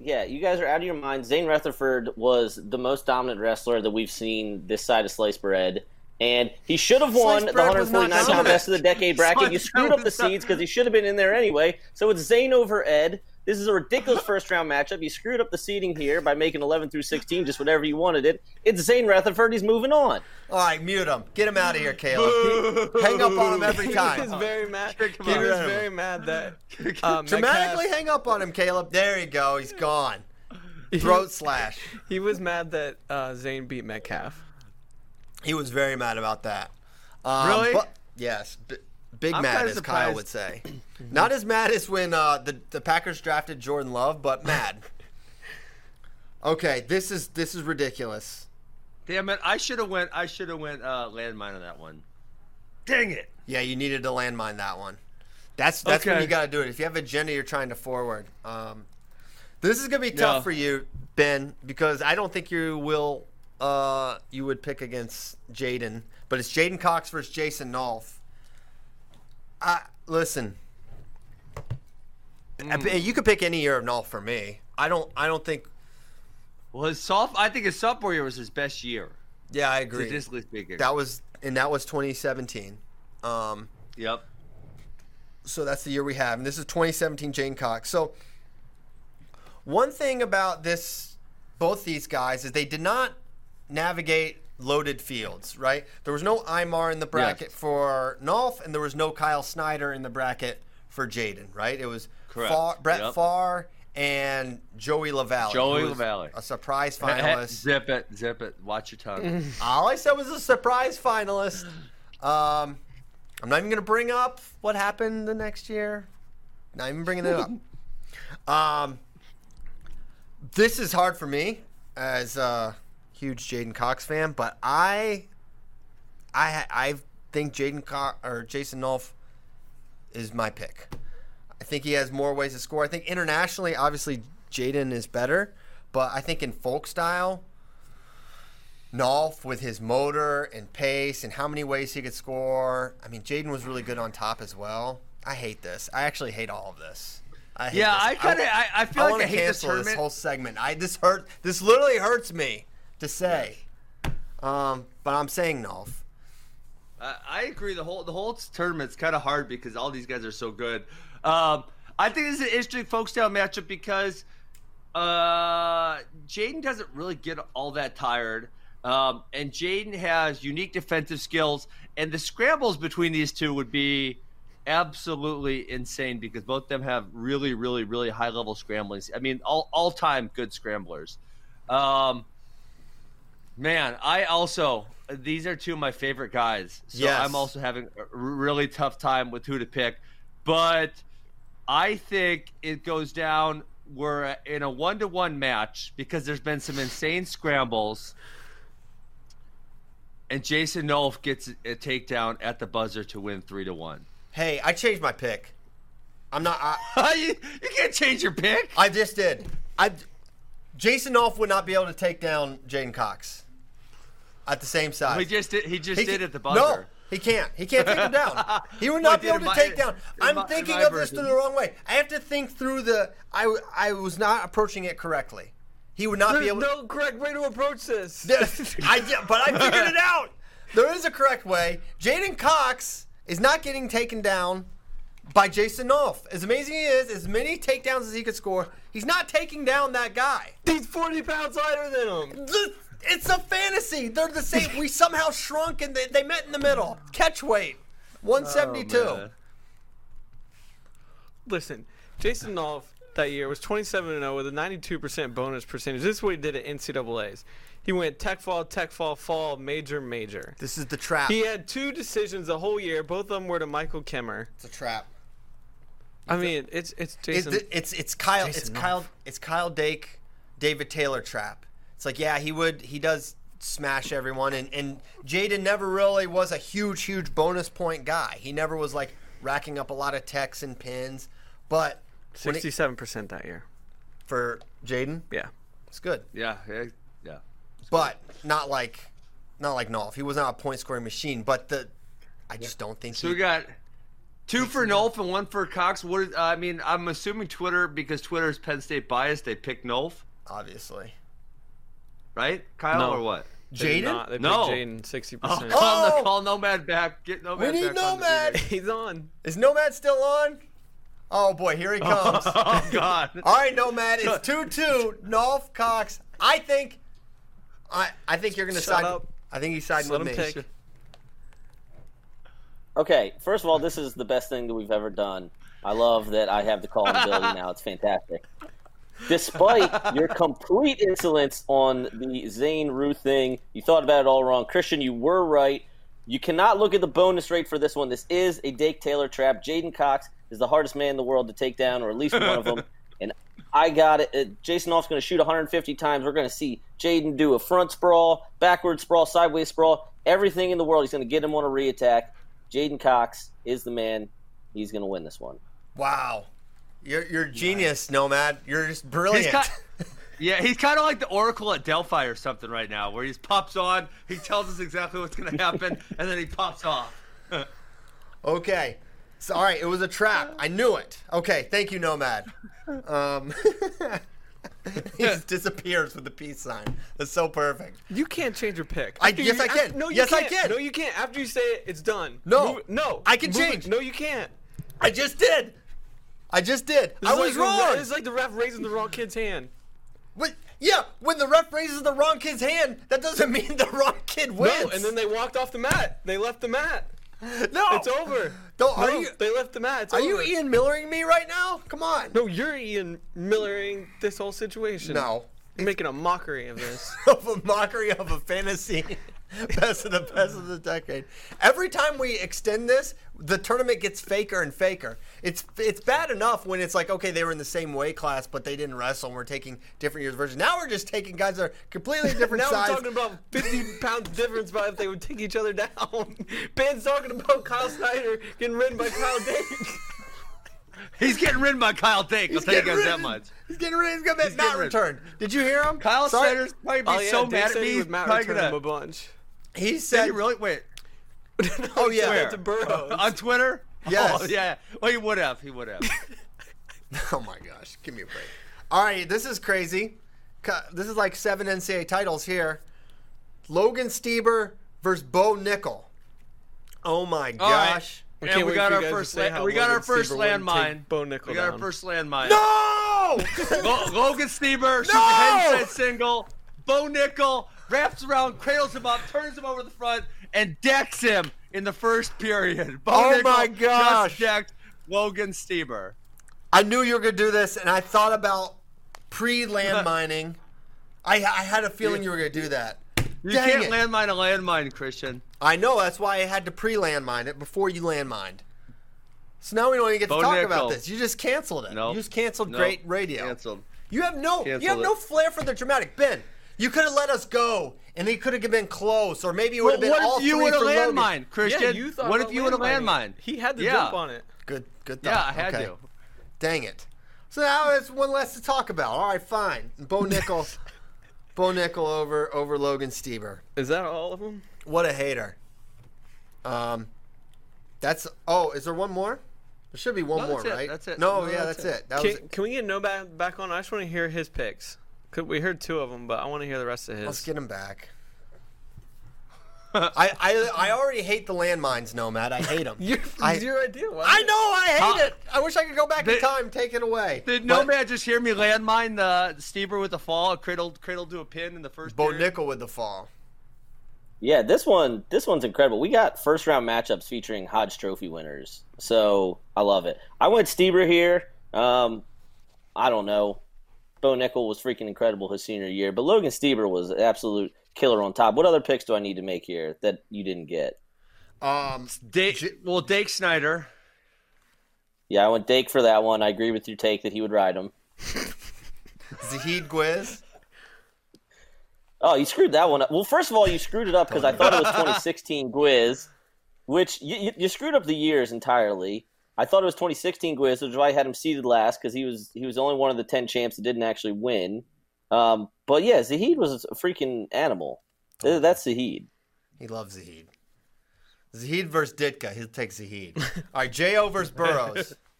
Yeah, you guys are out of your mind. Zain Retherford was the most dominant wrestler that we've seen this side of sliced bread. And he should have won the bread 149 pound best of the decade bracket. You screwed up the seeds because he should have been in there anyway. So it's Zain over Ed. This is a ridiculous first round matchup. You screwed up the seeding here by making 11 through 16 just whatever you wanted it. It's Zain Retherford. He's moving on. All right, mute him. Get him out of here, Caleb. Hang up on him every He was time. very mad. He was very mad that um, Dramatically Metcalf- hang up on him, Caleb. There you go. He's gone. Throat slash. He was mad that uh, Zain beat Metcalf. He was very mad about that. Um, Really? But, yes. B- big I'm mad, kinda as Kyle would say. [clears throat] [clears throat] Not as mad as when uh, the, the Packers drafted Jordan Love, but mad. [laughs] Okay, this is this is ridiculous. Damn it! I should have went. I should have went uh, landmine on that one. Dang it! Yeah, you needed to landmine that one. That's that's when you got to do it. If you have agenda you're trying to forward. Um, this is gonna be tough Yeah. for you, Ben, because I don't think you will. Uh, you would pick against J'den, but it's J'den Cox versus Jason Nolf. I listen. I- You could pick any year of Nolf for me. I don't. I don't think. Well, his soft. I think his sophomore year was his best year, Yeah, I agree. statistically speaking. That was and that was 2017. Um, yep. so that's the year we have, and this is 2017 Jane Cox. So one thing about this, both these guys, is they did not navigate loaded fields. Right? There was no Imar in the bracket for Nolf, and there was no Kyle Snyder in the bracket for J'den. Right? It was Correct. Pfarr, Brett Yep. Pfarr and Joey Lavallee. Joey who Lavallee. a surprise finalist. zip it, zip it. Watch your tongue. [laughs] All I said was a surprise finalist. Um, I'm not even going to bring up what happened the next year. Not even bringing it up. [laughs] Um, this is hard for me as a huge J'den Cox fan, but I, I, I think J'den Co- or Jason Nolf is my pick. I think he has more ways to score. I think internationally, obviously, J'den is better, but I think in folk style, Nolf with his motor and pace and how many ways he could score. I mean, J'den was really good on top as well. I hate this. I actually hate all of this. I hate Yeah, this. I kinda- I- I feel like wanna I hate this tournament. whole segment. I this hurt. This literally hurts me to say. Um, but I'm saying Nolf. I, I agree. The whole the whole tournament's kind of hard because all these guys are so good. Um, I think this is an interesting folk style matchup because uh, J'den doesn't really get all that tired. Um, and J'den has unique defensive skills, and the scrambles between these two would be absolutely insane because both of them have really, really, really high level scrambling. I mean, all all time good scramblers. Um, man, I also these are two of my favorite guys, so Yes. I'm also having a really tough time with who to pick. But I think it goes down. We're in a one to one match because there's been some insane scrambles. And Jason Nolf gets a takedown at the buzzer to win three to one. Hey, I changed my pick. I'm not. I, [laughs] you, you can't change your pick. I just did. I. Jason Nolf would not be able to take down J'den Cox at the same size. He just did. He just He did can- at the buzzer. No, He can't. He can't take him [laughs] down. He would not be able to my- take down. I'm my- thinking my of this version. the wrong way. I have to think through the. I I was not approaching it correctly. He would not be able to There's no correct way to approach this. I did, but I figured it [laughs] out. There is a correct way. J'den Cox is not getting taken down by Jason Nolf. As amazing he is, as many takedowns as he could score, he's not taking down that guy. He's 40 pounds lighter than him. The- It's a fantasy. They're the same. We somehow shrunk and they, they met in the middle. Catch weight, 172. Oh. Listen, Jason Nolf that year was 27 0 with a 92% bonus percentage. This is what he did at NCAA's. He went tech fall, tech fall, fall, major, major. this is the trap. He had two decisions the whole year. Both of them were to Michael Kemerer. it's a trap. I mean, it's it's It's, Jason. it's it's Kyle. it's Jason Kyle. It's Kyle Dake, David Taylor trap. It's like yeah, he would he does smash everyone, and and J'den never really was a huge huge bonus point guy. He never was like racking up a lot of techs and pins, but 67% that year. for J'den, Yeah. it's good, Yeah, yeah, yeah. but not like not like Nolf. He was not a point scoring machine, but the I just don't think So he. we got two for Nolf and one for Cox. What? uh, I mean, I'm assuming Twitter because Twitter is Penn State biased. They pick Nolf, obviously, right? Kyle No. or what? They J'den. not. They No. picked J'den 60%. Oh, [laughs] call, Oh! call Nomad back. Get Nomad We need back on Nomad. video. [laughs] He's on. Is Nomad still on? Oh boy, here he oh, comes. [laughs] Oh God. All right, Nomad, it's two two. Nolf Cox. I think. I I think you're gonna Shut side. up. I think he's siding Let with him me. pick. Okay, first of all, this is the best thing that we've ever done. I love that I have the calling ability now. It's fantastic. Despite your complete insolence on the Zain Ruth thing, you thought about it all wrong. Christian, you were right. You cannot look at the bonus rate for this one. This is a Dake Taylor trap. J'den Cox is the hardest man in the world to take down, or at least one of them. [laughs] And I got it. Uh, Jason Off's going to shoot 150 times. We're going to see J'den do a front sprawl, backward sprawl, sideways sprawl, everything in the world. He's going to get him on a reattack. J'den Cox is the man. He's going to win this one. Wow, you're you're genius, Nomad. You're just brilliant. He's kind, [laughs] yeah, he's kind of like the Oracle at Delphi or something right now, where he pops on, he tells us exactly what's going to happen, and then he pops off. [laughs] okay, so all right, it was a trap. I knew it. Okay, thank you, Nomad. Um, [laughs] he just disappears with the peace sign. That's so perfect. You can't change your pick. I- yes, you- I can. af- No, you Yes, I can't. can. No, you can't. After you say it, it's done. No. Move- no. I can Move it. change. No, you can't. I just did. I just did. This I was like wrong. The, it's like the ref raising the wrong kid's hand. But, yeah, when the ref raises the wrong kid's hand, that doesn't [laughs] mean the wrong kid wins. No, and then they walked off the mat. They left the mat. no, It's over. Don't- are No, you- They left the mat. It's Are you. Ian Millering me right now? Come on. No, you're Ian Millering this whole situation. No. You're making a mockery of this. [laughs] of a mockery of a fantasy [laughs] best of the best of the decade. Every time we extend this, the tournament gets faker and faker. It's it's bad enough when it's like okay, they were in the same weight class, but they didn't wrestle. and We're taking different years versions. Now we're just taking guys that are completely [laughs] different now size. we're talking about 50 pounds difference by if they would take each other down. [laughs] Ben's talking about Kyle Snyder getting ridden by Kyle Dake. He's getting ridden by Kyle Dake. I'll tell you getting guys that much. He's getting ready. He's gonna get He's mat returned. Did you hear him? Kyle Sorry. Snyder's probably be Oh yeah, so Dake mad at said me. he He's was mat probably returned him a bunch. He said. he really? Wait. [laughs] Oh yeah. Where? To Burroughs. On Twitter? [laughs] Yes. Oh, yeah. Well, he would have. He would have. [laughs] Oh my gosh, give me a break. All right, this is crazy. This is like seven NCAA titles here. Logan Stieber versus Bo Nickal. Oh my All right. gosh. I and we got our you guys to first. say la- we got our Logan first Stieber wouldn't landmine. Bo Nickal We got our down. first landmine. No! Logan Stieber shoots No! a head inside single. Bo Nickal wraps around, cradles him up, turns him over the front, and decks him in the first period. Bo Oh Nickal my gosh. Just decked Logan Stieber. I knew you were going to do this, and I thought about pre landmining. [laughs] I, I had a feeling you were going to do that. You Dang can't it. landmine a landmine, Christian. I know, that's why I had to pre landmine it before you landmined. So now we don't even get to talk Nickal. about this. You just canceled it. Nope. You just canceled Nope. great radio. Canceled. You have no you Cancel have no flair for the dramatic. Ben, you could have let us go and it could have been close, or maybe it would Well, have been what all if you three would have for Logan. landmine, Christian? Yeah, you thought what if you would have landmining landmine? He had the Yeah. jump on it. Good good thought. Yeah. I had okay. to. Dang it. So now it's one less to talk about. All right, fine. Bo [laughs] Nickal Bo Nickal over over Logan Stieber. Is that all of them? What a hater. Um, that's oh, is there one more? There should be one No, more, that's it. right? That's it. No, No, yeah, that's that's, it. it. That was. Can, can we get no back, back on? I just want to hear his picks. Could we heard two of them, but I want to hear the rest of his. Let's get him back. [laughs] I, I I already hate the landmines, Nomad. I hate them. [laughs] Your, I- your idea. Why I know. I hate Huh? it. I wish I could go back in time, take it away. Did But no man just hear me landmine the Stieber with the fall, A cradle cradle to a pin in the first Bo period? Nickal with the fall. Yeah, this one this one's incredible. We got first round matchups featuring Hodge Trophy winners, so I love it. I went Stieber here. Um, I don't know. Bo Nickal was freaking incredible his senior year, but Logan Stieber was an absolute killer on top. What other picks do I need to make here that you didn't get? Um, Dake, well, Dake Snyder. Yeah, I went Dake for that one. I agree with your take that he would ride him. [laughs] Zahid Gwiz. Oh, you screwed that one up. Well, first of all, you screwed it up because I thought it was [laughs] 2016 Gwiz, which you, you, you screwed up the years entirely. I thought it was 2016 Gwiz, which is why I had him seeded last because he was he was only one of the 10 champs that didn't actually win. Um, but yeah, Zahid was a freaking animal. Th- That's Zahid. He loves Zahid. Zahid versus Ditka. He'll take Zahid. All right, Jo versus Burroughs. [laughs] [laughs]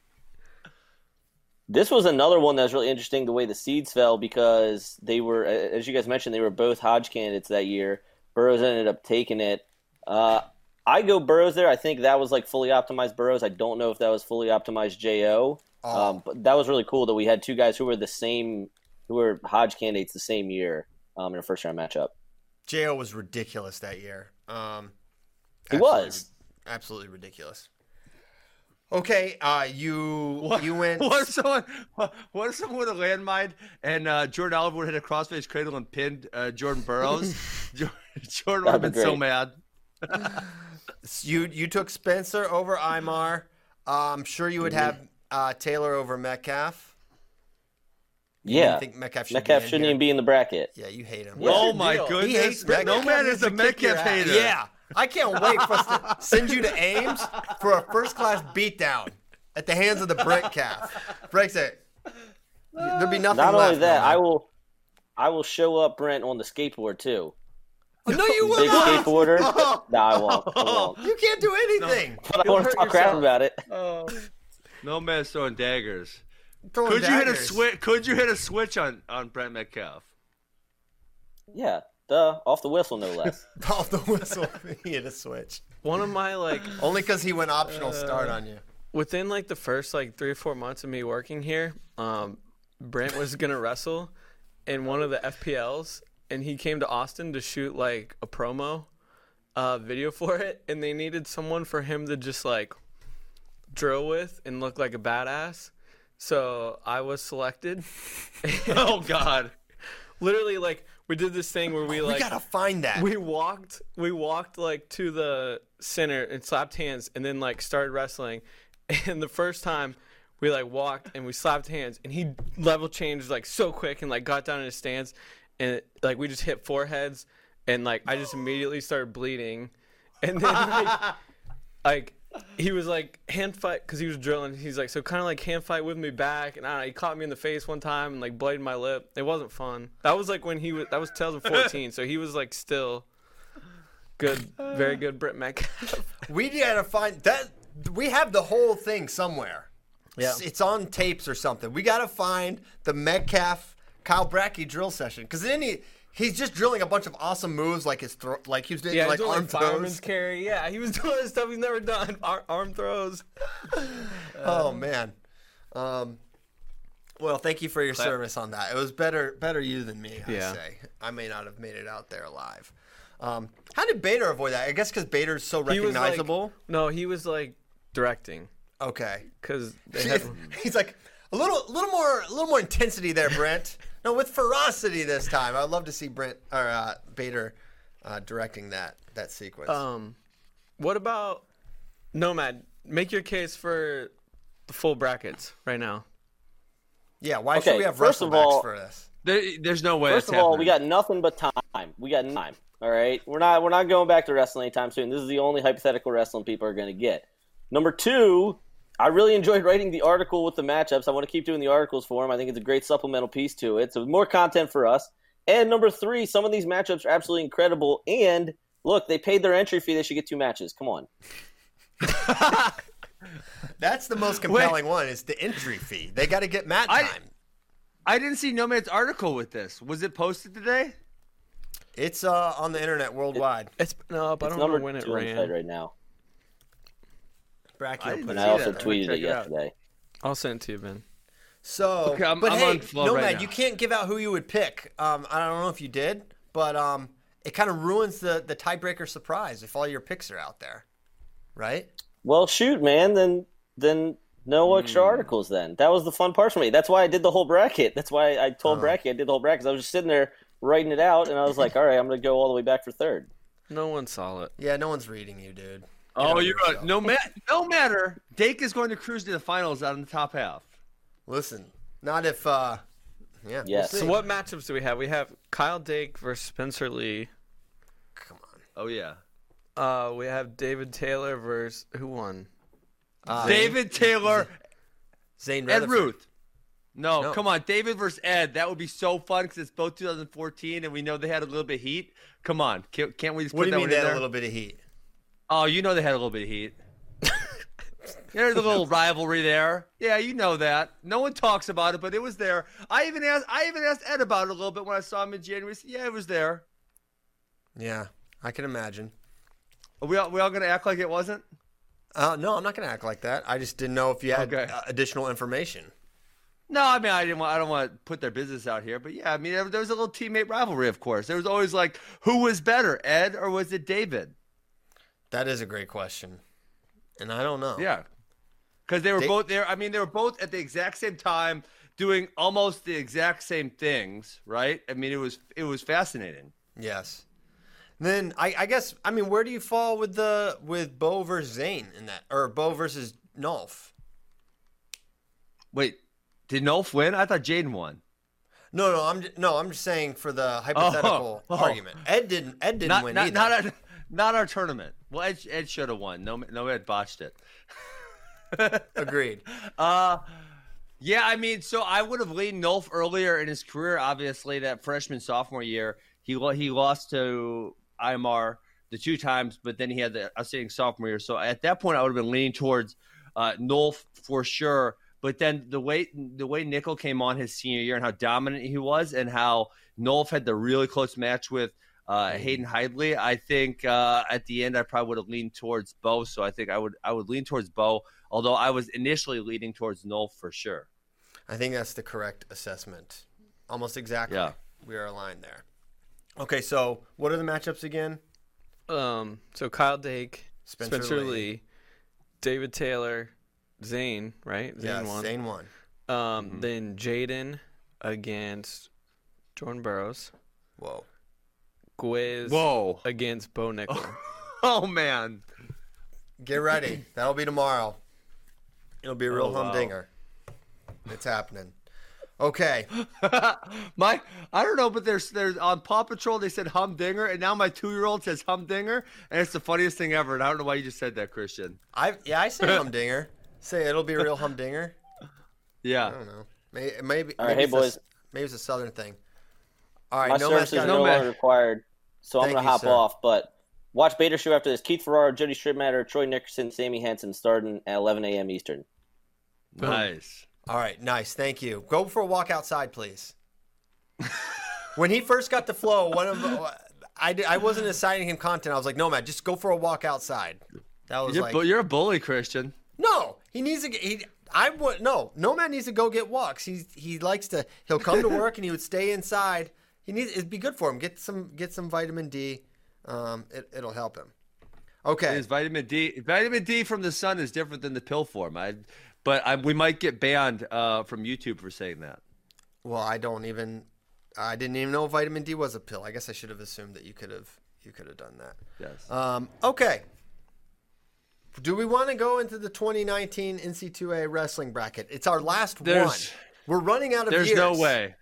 This was another one that was really interesting the way the seeds fell because they were, as you guys mentioned, they were both Hodge candidates that year. Burroughs ended up taking it. Uh, I go Burroughs there. I think that was like fully optimized Burroughs. I don't know if that was fully optimized Jo. Oh. Um, but that was really cool that we had two guys who were the same, who were Hodge candidates the same year um, in a first round matchup. Jo was ridiculous that year. Um, He was. absolutely ridiculous. Okay, uh, you What, you went. [laughs] What if someone? What what if someone with a landmine and uh, Jordan Oliver would hit a crossface cradle and pinned uh, Jordan Burroughs? [laughs] [laughs] Jordan would have been That'd so mad. You you took Spencer over Imar. Uh, I'm sure you would have uh, Taylor over Metcalf. You Yeah, didn't think Metcalf should Metcalf be shouldn't here? even be in the bracket. Yeah, you hate him. Yeah. oh my deal? goodness! He hates Metcalf. no man is a Metcalf needs to kick your Metcalf ass. hater. Yeah, I can't wait for us to send you to Ames for a first class beatdown at the hands of the Brent calf. Breaks it. There'll be nothing Not left. only that, man. I will, I will show up Brent on the skateboard too. Oh, no, [laughs] you will Big not. skateboarder. [laughs] Oh, No, I won't. I [laughs] won't. you can't do anything. But I You'll want to hurt talk crap yourself. about it. Oh. No man's throwing daggers. Throwing Could you hit a daggers. switch? Could you hit a switch on on Brent Metcalf? Yeah, duh, off the whistle, no less. Off the whistle. he hit a switch. One of my like Only because he went optional start on you. within like the first like three or four months of me working here, um, Brent was gonna wrestle in one of the FPLs, and he came to Austin to shoot like a promo uh, video for [laughs] it, and they needed someone for him to just like drill with and look like a badass. So I was selected. [laughs] Oh God! Literally, like we did this thing where we like We gotta find that. we walked we walked like to the center and slapped hands and then like started wrestling [laughs] and the first time we like walked and we slapped hands and he level changed like so quick and like got down in his stance and like we just hit foreheads and like I just immediately started bleeding and then like, [laughs] like he was like hand fight because he was drilling. He's like so kind of like hand fight with me back, and I don't know, he caught me in the face one time and like bladed my lip. It wasn't fun. That was like when he was. That was 2014, so he was like still good, very good. Britt Metcalf. We gotta find that. We have the whole thing somewhere. Yeah. It's, it's on tapes or something. We gotta find the Metcalf Kyle Brackey drill session because then he he's just drilling a bunch of awesome moves like his throw, like he was doing Yeah, like arm like fireman's throws. carry. Yeah, he was [laughs] doing stuff he's never done. [laughs] Ar- arm throws. [laughs] Oh man. Um, well, thank you for your service on that. It was better better you than me. I Yeah. say I may not have made it out there alive. Um, how did Bader avoid that? I guess because Bader's so He like, recognizable. no, he was like directing okay. because. He's like a little, a little more, a little more intensity there, Brent. No, with ferocity this time. I'd love to see Brent or uh, Bader uh, directing that that sequence. Um, what about Nomad? Make your case for the full brackets right now. yeah, why okay, should we have first of all- for this? There, there's no way. First it's of all, we got nothing but time. We got time. All right, we're not we're not going back to wrestling anytime soon. This is the only hypothetical wrestling people are going to get. Number two, I really enjoyed writing the article with the matchups. I want to keep doing the articles for them. I think it's a great supplemental piece to it. So more content for us. And number three, some of these matchups are absolutely incredible. And Look, they paid their entry fee. They should get two matches. Come on. [laughs] That's the most compelling one. Is the entry fee? They got to get mat I- time. I didn't see Nomad's article with this. Was it posted today? It's uh, on the internet worldwide. It's been up. I don't know when it two on ran. right now. Bracky I will didn't put And I also that. tweeted Check it it yesterday. I'll send it to you, Ben. So, Okay, I'm- but I'm hey, on flow right Nomad, now. you can't give out who you would pick. Um, I don't know if you did, but um, it kind of ruins the the tiebreaker surprise if all your picks are out there, right? Well, shoot, man. Then then no extra Hmm. articles. Then that was the fun part for me. That's why I did the whole bracket. That's why I told Uh-huh. Bracky I did the whole bracket. 'cause I was just sitting there writing it out, and I was like, all right, I'm gonna go all the way back for third. No one saw it. Yeah, no one's reading you, dude. Oh, you're yourself. right. No, ma- no matter. Dake is going to cruise to the finals out in the top half. Listen, not if. uh Yeah. we'll So what matchups do we have? We have Kyle Dake versus Spencer Lee. Come on. Oh yeah. Uh, we have David Taylor versus who won? Uh, David Taylor, Zain Ed Ruth. No, No. come on, David versus Ed. That would be so fun because it's both 2014, and we know they had a little bit of heat. Come on, can't, can't we just What put do you that mean one they in had there? a little bit of heat? Oh, you know they had a little bit of heat. There's a little [laughs] rivalry there. Yeah, you know that. No one talks about it, but it was there. I even asked. I even asked Ed about it a little bit when I saw him in January. Said, Yeah, it was there. Yeah, I can imagine. Are we all, we all gonna act like it wasn't? Uh, no, I'm not going to act like that. I just didn't know if you had Okay. uh, additional information. No, I mean I didn't want. I don't want to put their business out here, but yeah, I mean there, there was a little teammate rivalry, of course. There was always like, who was better, Ed or was it David? That is a great question, and I don't know. Yeah, because they were Da- both there. I mean, they were both at the exact same time doing almost the exact same things, right? I mean, it was it was fascinating. Yes. Then I, I guess I mean, where do you fall with the with Bo versus Zain in that, or Bo versus Nolf? Wait, did Nolf win? I thought J'den won. No, no, I'm no, I'm just saying for the hypothetical oh. [laughs] oh. argument. Ed didn't. Ed didn't Not win not either. not not our tournament. Well, Ed, Ed should have won. No, no, Ed botched it. [laughs] Agreed. Uh, yeah, I mean, so I would have leaned Nolf earlier in his career. Obviously, that freshman sophomore year, he he lost to Imar the two times, but then he had the outstanding sophomore year. So at that point, I would have been leaning towards uh, Nolf for sure. But then the way the way Nickal came on his senior year and how dominant he was, and how Nolf had the really close match with uh, Hayden Hidlay, I think uh, at the end I probably would have leaned towards Bo. So I think I would I would lean towards Bo, although I was initially leaning towards Nolf for sure. I think that's the correct assessment. Almost exactly. Yeah. We are aligned there. Okay, so what are the matchups again? Um, so Kyle Dake, Spencer Spencer, Lee. Lee. David Taylor, Zain, right? Zain Yes, won. Zain won. Um, then J'den against Jordan Burroughs. Whoa. Gwiz Whoa! against Bo Nickal. [laughs] Oh man! Get ready. That'll be tomorrow. It'll be a real Oh, wow. humdinger. It's happening. Okay. [laughs] my I don't know, but there's there's on Paw Patrol they said humdinger, and now my two year old says humdinger, and it's the funniest thing ever. And I don't know why you just said that, Christian. I yeah, I say humdinger. Say it'll be a real humdinger. [laughs] Yeah. I don't know. Maybe maybe, All right, maybe hey, it's a- boys. maybe it's a southern thing. All right, My no services are no Nomad. longer required, so I'm gonna you, hop sir. off. But watch Bader Show after this. Keith Farrar, Jody Strittmatter, Troy Nickerson, Sammy Henson starting at 11 a.m. Eastern. Nice. All right, nice. Thank you. Go for a walk outside, please. [laughs] when he first got the flow, one of I, di- I wasn't assigning him content. I was like, no, man, just go for a walk outside. That was You're, like, you're a bully, Christian. no, he needs to. get- He, I would no, no man needs to go get walks. He he likes to. He'll come to work and he would stay inside. He needs. It'd be good for him. Get some get some vitamin D. Um, it, it'll help him. Okay. His vitamin D, vitamin D from the sun is different than the pill form. I, but I, we might get banned uh, from YouTube for saying that. Well, I don't even. I didn't even know vitamin D was a pill. I guess I should have assumed that you could have you could have done that. Yes. Um, okay. Do we want to go into the 2019 NC2A wrestling bracket? It's our last There's- one. We're running out of There's years. no way.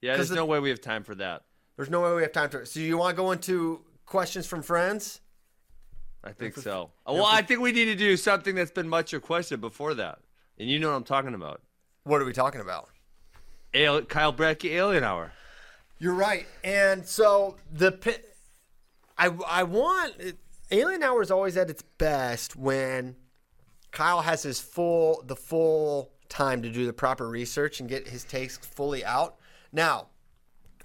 Yeah, there's the- no way we have time for that. There's no way we have time to. So you want to go into questions from friends? I think so. Uh, well, I think we need to do something that's been much requested before that, and you know what I'm talking about. What are we talking about? Ale- Kyle Brackey Alien Hour. You're right. And so the pi- I I want Alien Hour is always at its best when Kyle has his full the full time to do the proper research and get his takes fully out. Now,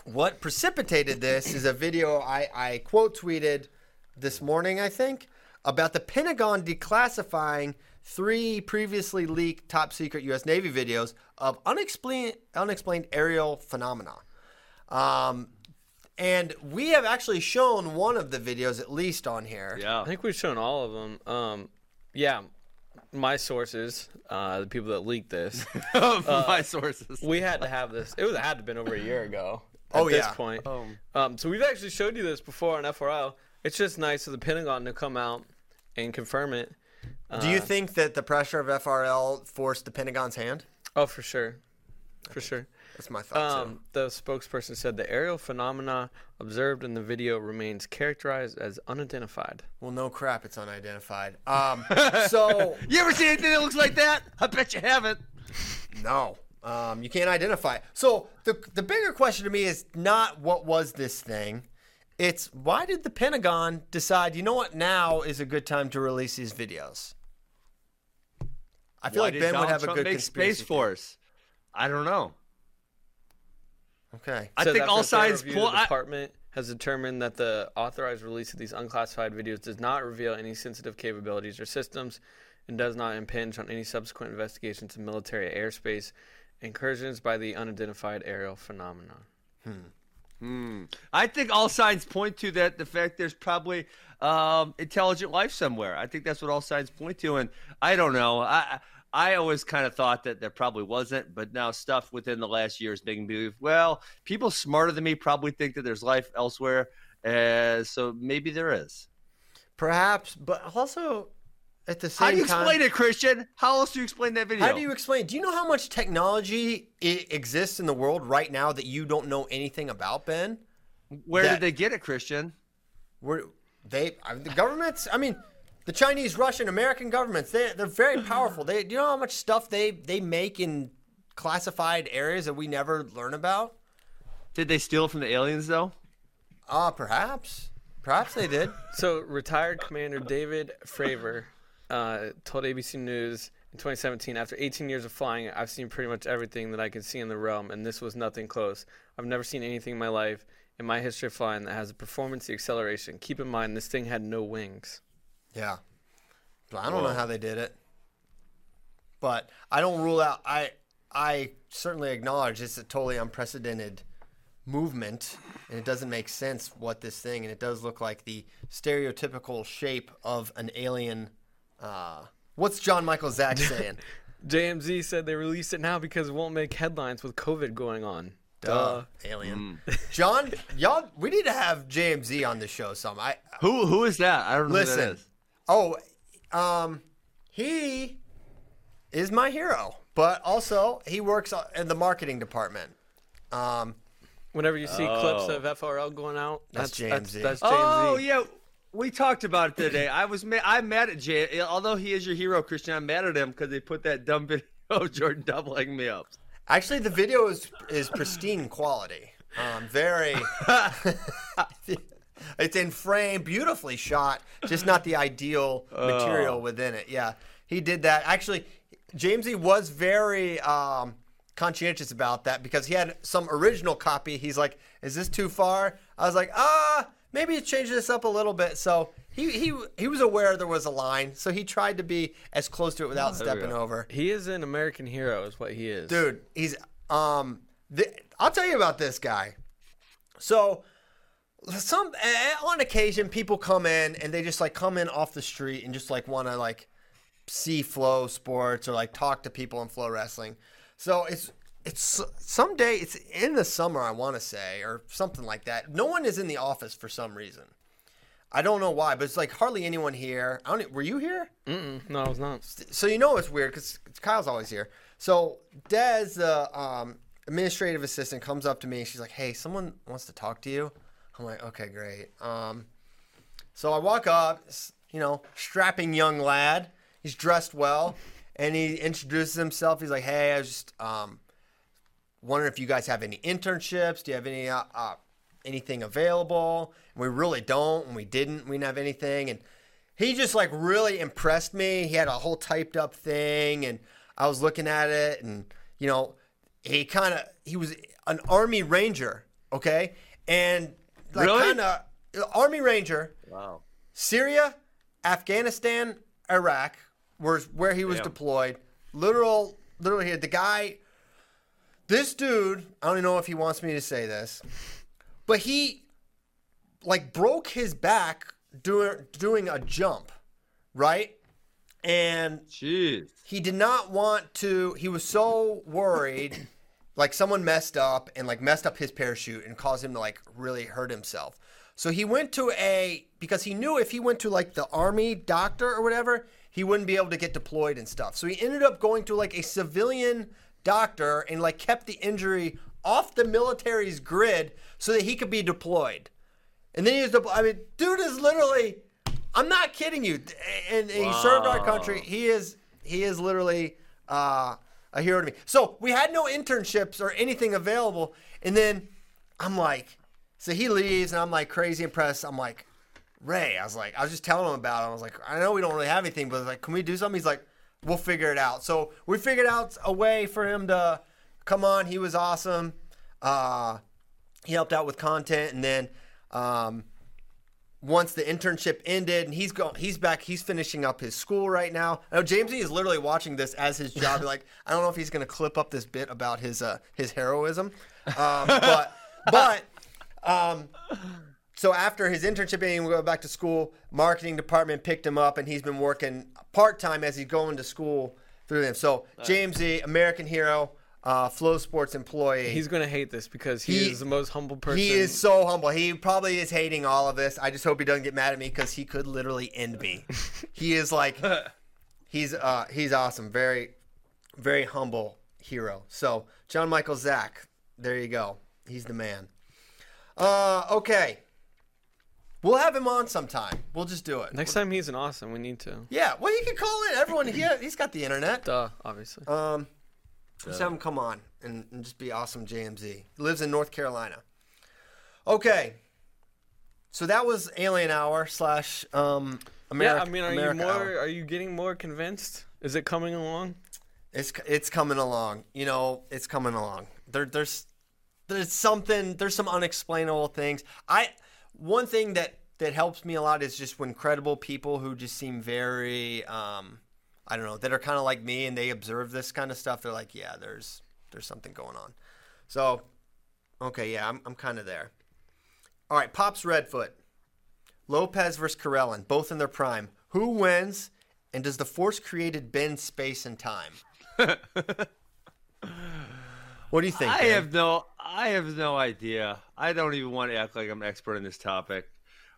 what precipitated this is a video I, I quote tweeted this morning, I think, about the Pentagon declassifying three previously leaked top secret U.S. Navy videos of unexplained unexplained aerial phenomena. Um, and we have actually shown one of the videos at least on here. Yeah. I think we've shown all of them. Um, yeah, my sources, uh, the people that leaked this, [laughs] My sources. we had to have this. It was it had to have been over a year ago. [laughs] At Oh, this yeah. point. Um, so we've actually showed you this before on FRL. It's just nice for the Pentagon to come out and confirm it. Do you think that the pressure of FRL forced the Pentagon's hand? Oh, for sure, for sure. That's my thought. too. Um, the spokesperson said the aerial phenomena observed in the video remains characterized as unidentified. Well, no crap, it's unidentified. [laughs] Um, so [laughs] You ever seen anything that looks like that? I bet you haven't. no, um, you can't identify. it. So the the bigger question to me is not what was this thing. It's why did the Pentagon decide? You know what? Now is a good time to release these videos. I feel Why like Ben Donald would have Trump a good make conspiracy Space Force? I don't know. Theory. Okay. I Says think after all a thorough signs review, pull. I, department has determined that the authorized release of these unclassified videos does not reveal any sensitive capabilities or systems and does not impinge on any subsequent investigations of military airspace incursions by the unidentified aerial phenomenon. I think all signs point to that. The fact there's probably um, intelligent life somewhere. I think that's what all signs point to. And I don't know. I I always kind of thought that there probably wasn't, but now stuff within the last year is making me believe. Well, people smarter than me probably think that there's life elsewhere, uh, so maybe there is. Perhaps, but also at the same time How do you time, explain it, Christian? How else do you explain that video? How do you explain? Do you know how much technology exists in the world right now that you don't know anything about, Ben? Where that- did they get it, Christian? We're, they, I mean, the governments. I mean, the Chinese, Russian, American governments. They they're very powerful. They, do you know how much stuff they they make in classified areas that we never learn about? Did they steal it from the aliens though? Ah, perhaps, perhaps they did. [laughs] So, retired Commander David Fravor uh, told ABC News in 2017 After 18 years of flying, I've seen pretty much everything that I could see in the realm, and this was nothing close. I've never seen anything in my life, in my history of flying, that has the performance, the acceleration. Keep in mind, this thing had no wings. Yeah. But I don't know how they did it. But I don't rule out I I certainly acknowledge it's a totally unprecedented movement and it doesn't make sense what this thing and it does look like the stereotypical shape of an alien uh what's John Michael Zach [laughs] saying? JMZ said they released it now because it won't make headlines with COVID going on. Duh. Alien. John, y'all we need to have JMZ on the show some. I Who who is that? I don't know Listen. Is. Oh, um, he is my hero, but also he works in the marketing department. Um, Whenever you see clips of FRL going out, That's that's, that's, JMZ. that's, Oh JMZ. yeah, we talked about it today. I was ma- I'm mad at Jay. Although he is your hero, Christian, I'm mad at him because they put that dumb [laughs] video of Jordan doubling me up. actually, the video is is pristine quality. Um, very. [laughs] [laughs] it's in frame, beautifully shot, just not the ideal [laughs] material within it. Yeah, he did that. Actually, Jamesy was very um, conscientious about that because he had some original copy. He's like, "Is this too far?" I was like, "Ah, maybe change this up a little bit." So he he he was aware there was a line, so he tried to be as close to it without stepping over. He is an American hero, is what he is. Dude, he's um. The, I'll tell you about this guy. So, some on occasion, people come in and they just like come in off the street and just like want to like see FloSports or like talk to people in FloWrestling. So it's it's someday it's in the summer I want to say or something like that. No one is in the office for some reason. I don't know why, but it's like hardly anyone here. I don't. Were you here? Mm-mm, no, it's not. so you know it's weird because Kyle's always here. So Des, the um, administrative assistant, comes up to me. She's like, "Hey, someone wants to talk to you." I'm like, "Okay, great." Um, so I walk up, you know, strapping young lad. He's dressed well, and he introduces himself. He's like, "Hey, I was just um, wondering if you guys have any internships. Do you have any uh, uh, anything available. And we really don't. And we didn't. We didn't have anything. And he just like really impressed me. He had a whole typed up thing, and I was looking at it, and you know, he kind of he was an Army Ranger, okay, and like Really? kind of Army Ranger. Wow. Syria, Afghanistan, Iraq were where he was Damn. deployed. Literal, literally here. The guy, this dude, I don't even know if he wants me to say this, but he like broke his back doing doing a jump, right? And Jeez. he did not want to he was so worried like someone messed up and like messed up his parachute and caused him to like really hurt himself so he went to a because he knew if he went to like the army doctor or whatever he wouldn't be able to get deployed and stuff so he ended up going to like a civilian doctor and like kept the injury off the military's grid so that he could be deployed and then he was deployed i mean dude is literally I'm not kidding you. And he served our country. He is he is literally uh, a hero to me. So we had no internships or anything available, and then I'm like, so he leaves, and I'm like crazy impressed. I'm like, Ray. I was like, I was just telling him about it. I was like, I know we don't really have anything, but like, can we do something? He's like, we'll figure it out. So we figured out a way for him to come on. He was awesome. Uh, he helped out with content, and then. Um, once the internship ended and he's going he's back he's finishing up his school right now. I know jamesy is literally watching this as his job. Like i don't know if he's going to clip up this bit about his uh his heroism. Um [laughs] but but um so after his internship ending we go back to school. Marketing department picked him up and he's been working part-time as he's going to school through them. So jamesy american hero uh flow sports employee He's gonna hate this because he, He- is the most humble person. he is so humble. He probably is hating all of this. I just hope he doesn't get mad at me because he could literally end me. [laughs] he is like, he's uh, he's awesome. Very, very humble hero. So John Michael Zach, there you go. He's the man. Uh, okay. We'll have him on sometime. We'll just do it. Next time he's an awesome. We need to. Yeah. Well, you can call in. Everyone, he, he's got the internet. Duh, obviously. Um, just have him come on and, and just be awesome JMZ. He lives in North Carolina. Okay. So that was Alien Hour slash um America. yeah, I mean, are America you more? Hour. Are you getting more convinced? Is it coming along? It's it's coming along. You know, it's coming along. There there's there's something there's some unexplainable things. I one thing that that helps me a lot is just when credible people who just seem very um I don't know, that are kind of like me and they observe this kind of stuff, they're like, yeah, there's there's something going on. So, okay, yeah, I'm I'm kind of there. All right, Pops Redfoot. Lopez versus Karelin, both in their prime. Who wins and does the force created bend space and time? [laughs] what do you think? I Dan? have no, I have no idea. I don't even want to act like I'm an expert in this topic.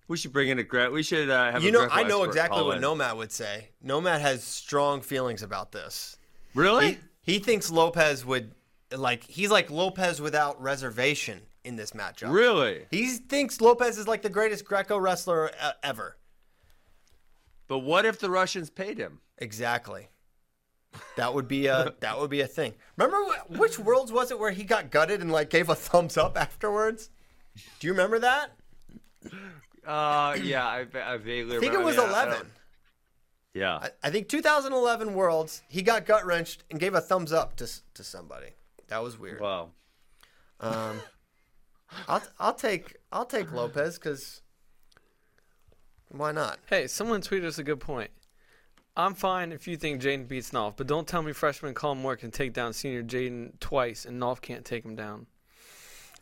We should bring in a Greg. We should uh, have. You know, I know exactly what in. Nomad would say. Nomad has strong feelings about this. Really? He, he thinks Lopez would like he's like Lopez without reservation in this matchup. Really? He thinks Lopez is like the greatest Greco wrestler e- ever. But what if the Russians paid him? Exactly. That would be a [laughs] that would be a thing. Remember wh- which worlds was it where he got gutted and like gave a thumbs up afterwards? Do you remember that? Uh, yeah, I, I vaguely I think it was yeah, 11. don't- Yeah. I, I think 2011 Worlds, he got gut wrenched and gave a thumbs up to to somebody. That was weird. Wow. Um, [laughs] I'll I'll take I'll take Lopez because why not? Hey, someone tweeted us a good point. I'm fine if you think J'den beats Nolf, but don't tell me freshman Colin Moore can take down senior J'den twice and Nolf can't take him down.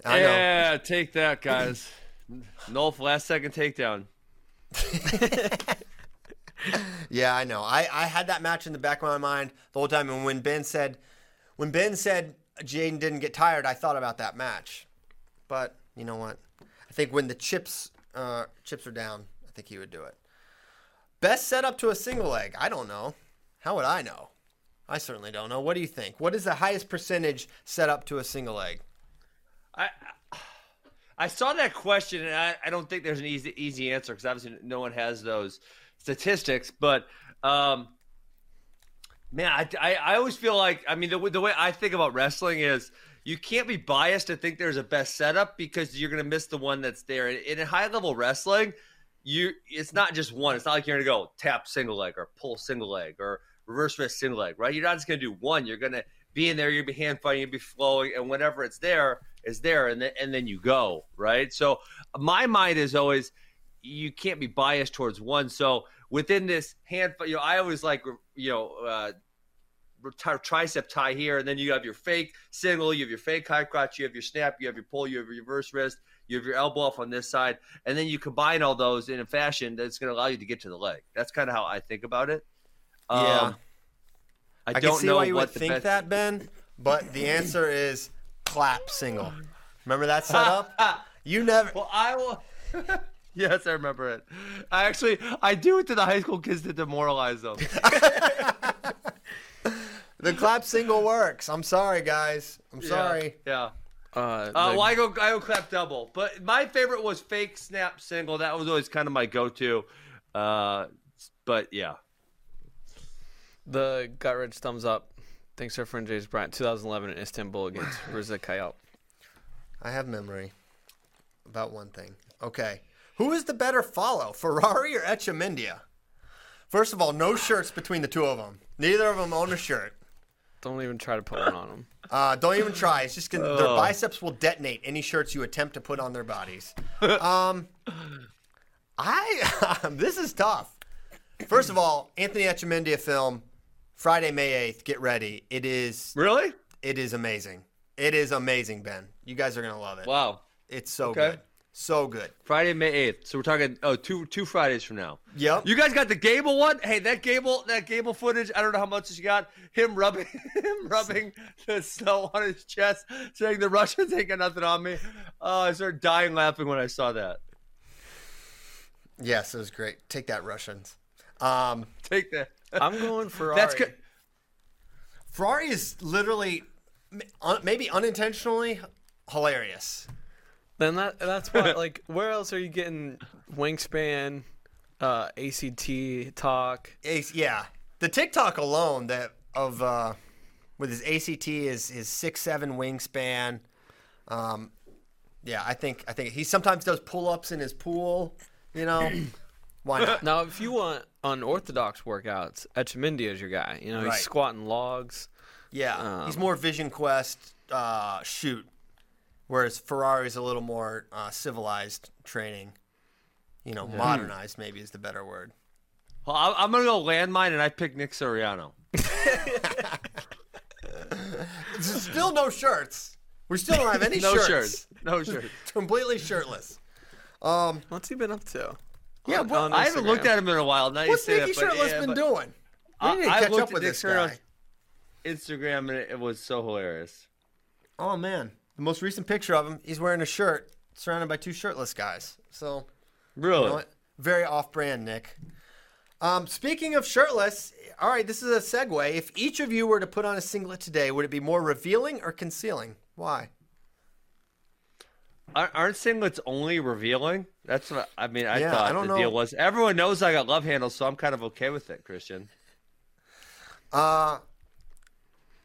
I know. Yeah, take that, guys. Nolf last second takedown. [laughs] Yeah, I know. I, I had that match in the back of my mind the whole time. And when Ben said, when Ben said J'den didn't get tired, I thought about that match. But you know what? I think when the chips uh, chips are down, I think he would do it. Best setup to a single leg? I don't know. How would I know? I certainly don't know. What do you think? What is the highest percentage set up to a single leg? I I saw that question, and I, I don't think there's an easy easy answer because obviously no one has those statistics. But um, man, I, I, I always feel like I mean the, the way I think about wrestling is you can't be biased to think there's a best setup because you're gonna miss the one that's there. And in high level wrestling, you it's not just one. It's not like you're gonna go tap single leg or pull single leg or reverse wrist single leg, right? You're not just gonna do one. You're gonna be in there. You're gonna be hand fighting. You'll be flowing, and whenever it's there, is there, and then and then you go, right? So my mind is always you can't be biased towards one. So within this handful, you know, I always like you know. Uh, tricep tie here, and then you have your fake single, you have your fake high crotch, you have your snap, you have your pull, you have your reverse wrist, you have your elbow off on this side, and then you combine all those in a fashion that's going to allow you to get to the leg. That's kind of how I think about it. Yeah. Um, I, I don't know why you what would think best- that, Ben, but the answer is clap single. Remember that setup? [laughs] you never. Well, I will. [laughs] yes, I remember it. I actually I do it to the high school kids to demoralize them. [laughs] The clap single works. I'm sorry, guys. I'm sorry. Yeah. Uh, Uh, the- well, I go I go clap double, but my favorite was fake snap single. That was always kind of my go-to. Uh, but yeah, The gut wrench thumbs up. Thanks to our friend James Bryant, 2011 in Istanbul against [laughs] Riza Kayaalp. I have memory about one thing. Okay. Who is the better follow, Ferrari or Echemendia? First of all, no shirts between the two of them. Neither of them own a shirt. Don't even try to put one on them. Uh, don't even try. It's just gonna, their biceps will detonate any shirts you attempt to put on their bodies. Um, I [laughs] this is tough. First of all, Anthony Echemendia film, Friday, May eighth. Get ready. It is really? it is amazing. It is amazing, Ben. You guys are gonna love it. Wow. It's so Okay. good, so good. Friday, May eighth. So we're talking oh two two Fridays from now. Yep. You guys got the Gable one? Hey, that Gable that Gable footage. I don't know how much you got. Him rubbing [laughs] him rubbing the snow on his chest, saying the Russians ain't got nothing on me. Oh, I started dying laughing when I saw that. Yes, it was great. Take that, Russians. Um, Take that. I'm going [laughs] Ferrari. That's good. Ferrari is literally, maybe unintentionally, hilarious. Then that that's what [laughs] like where else are you getting wingspan, uh, ACT talk? Ace, yeah, the TikTok alone that of uh, with his ACT is his six seven wingspan. Um, yeah, I think I think he sometimes does pull ups in his pool. You know, [clears throat] why not? [laughs] Now, if you want unorthodox workouts, Echemendia is your guy. You know, he's Right. squatting logs. Yeah, he's more Vision Quest uh, shoot, whereas Ferrari's a little more uh, civilized training. You know, modernized maybe is the better word. Well, I- I'm gonna go landmine, and I pick Nick Suriano. [laughs] [laughs] Still no shirts. We still don't have any shirts. No shirts. shirts. No shirts. Completely shirtless. What's he been up to? Yeah, On- what- on I haven't looked at him in a while. Now What's Nicky that, Shirtless yeah, been doing? We I- need to I catch looked up with Nick this guy. Instagram, and it, it was so hilarious. Oh man, the most recent picture of him, he's wearing a shirt surrounded by two shirtless guys. So, Really? you know very off-brand, Nick. Um, speaking of shirtless, all right, this is a segue. If each of you were to put on a singlet today, would it be more revealing or concealing? Why? Aren't singlets only revealing? That's what I mean. I Yeah, thought I don't the know. deal was. Everyone knows I got love handles, so I'm kind of okay with it, Christian. Uh,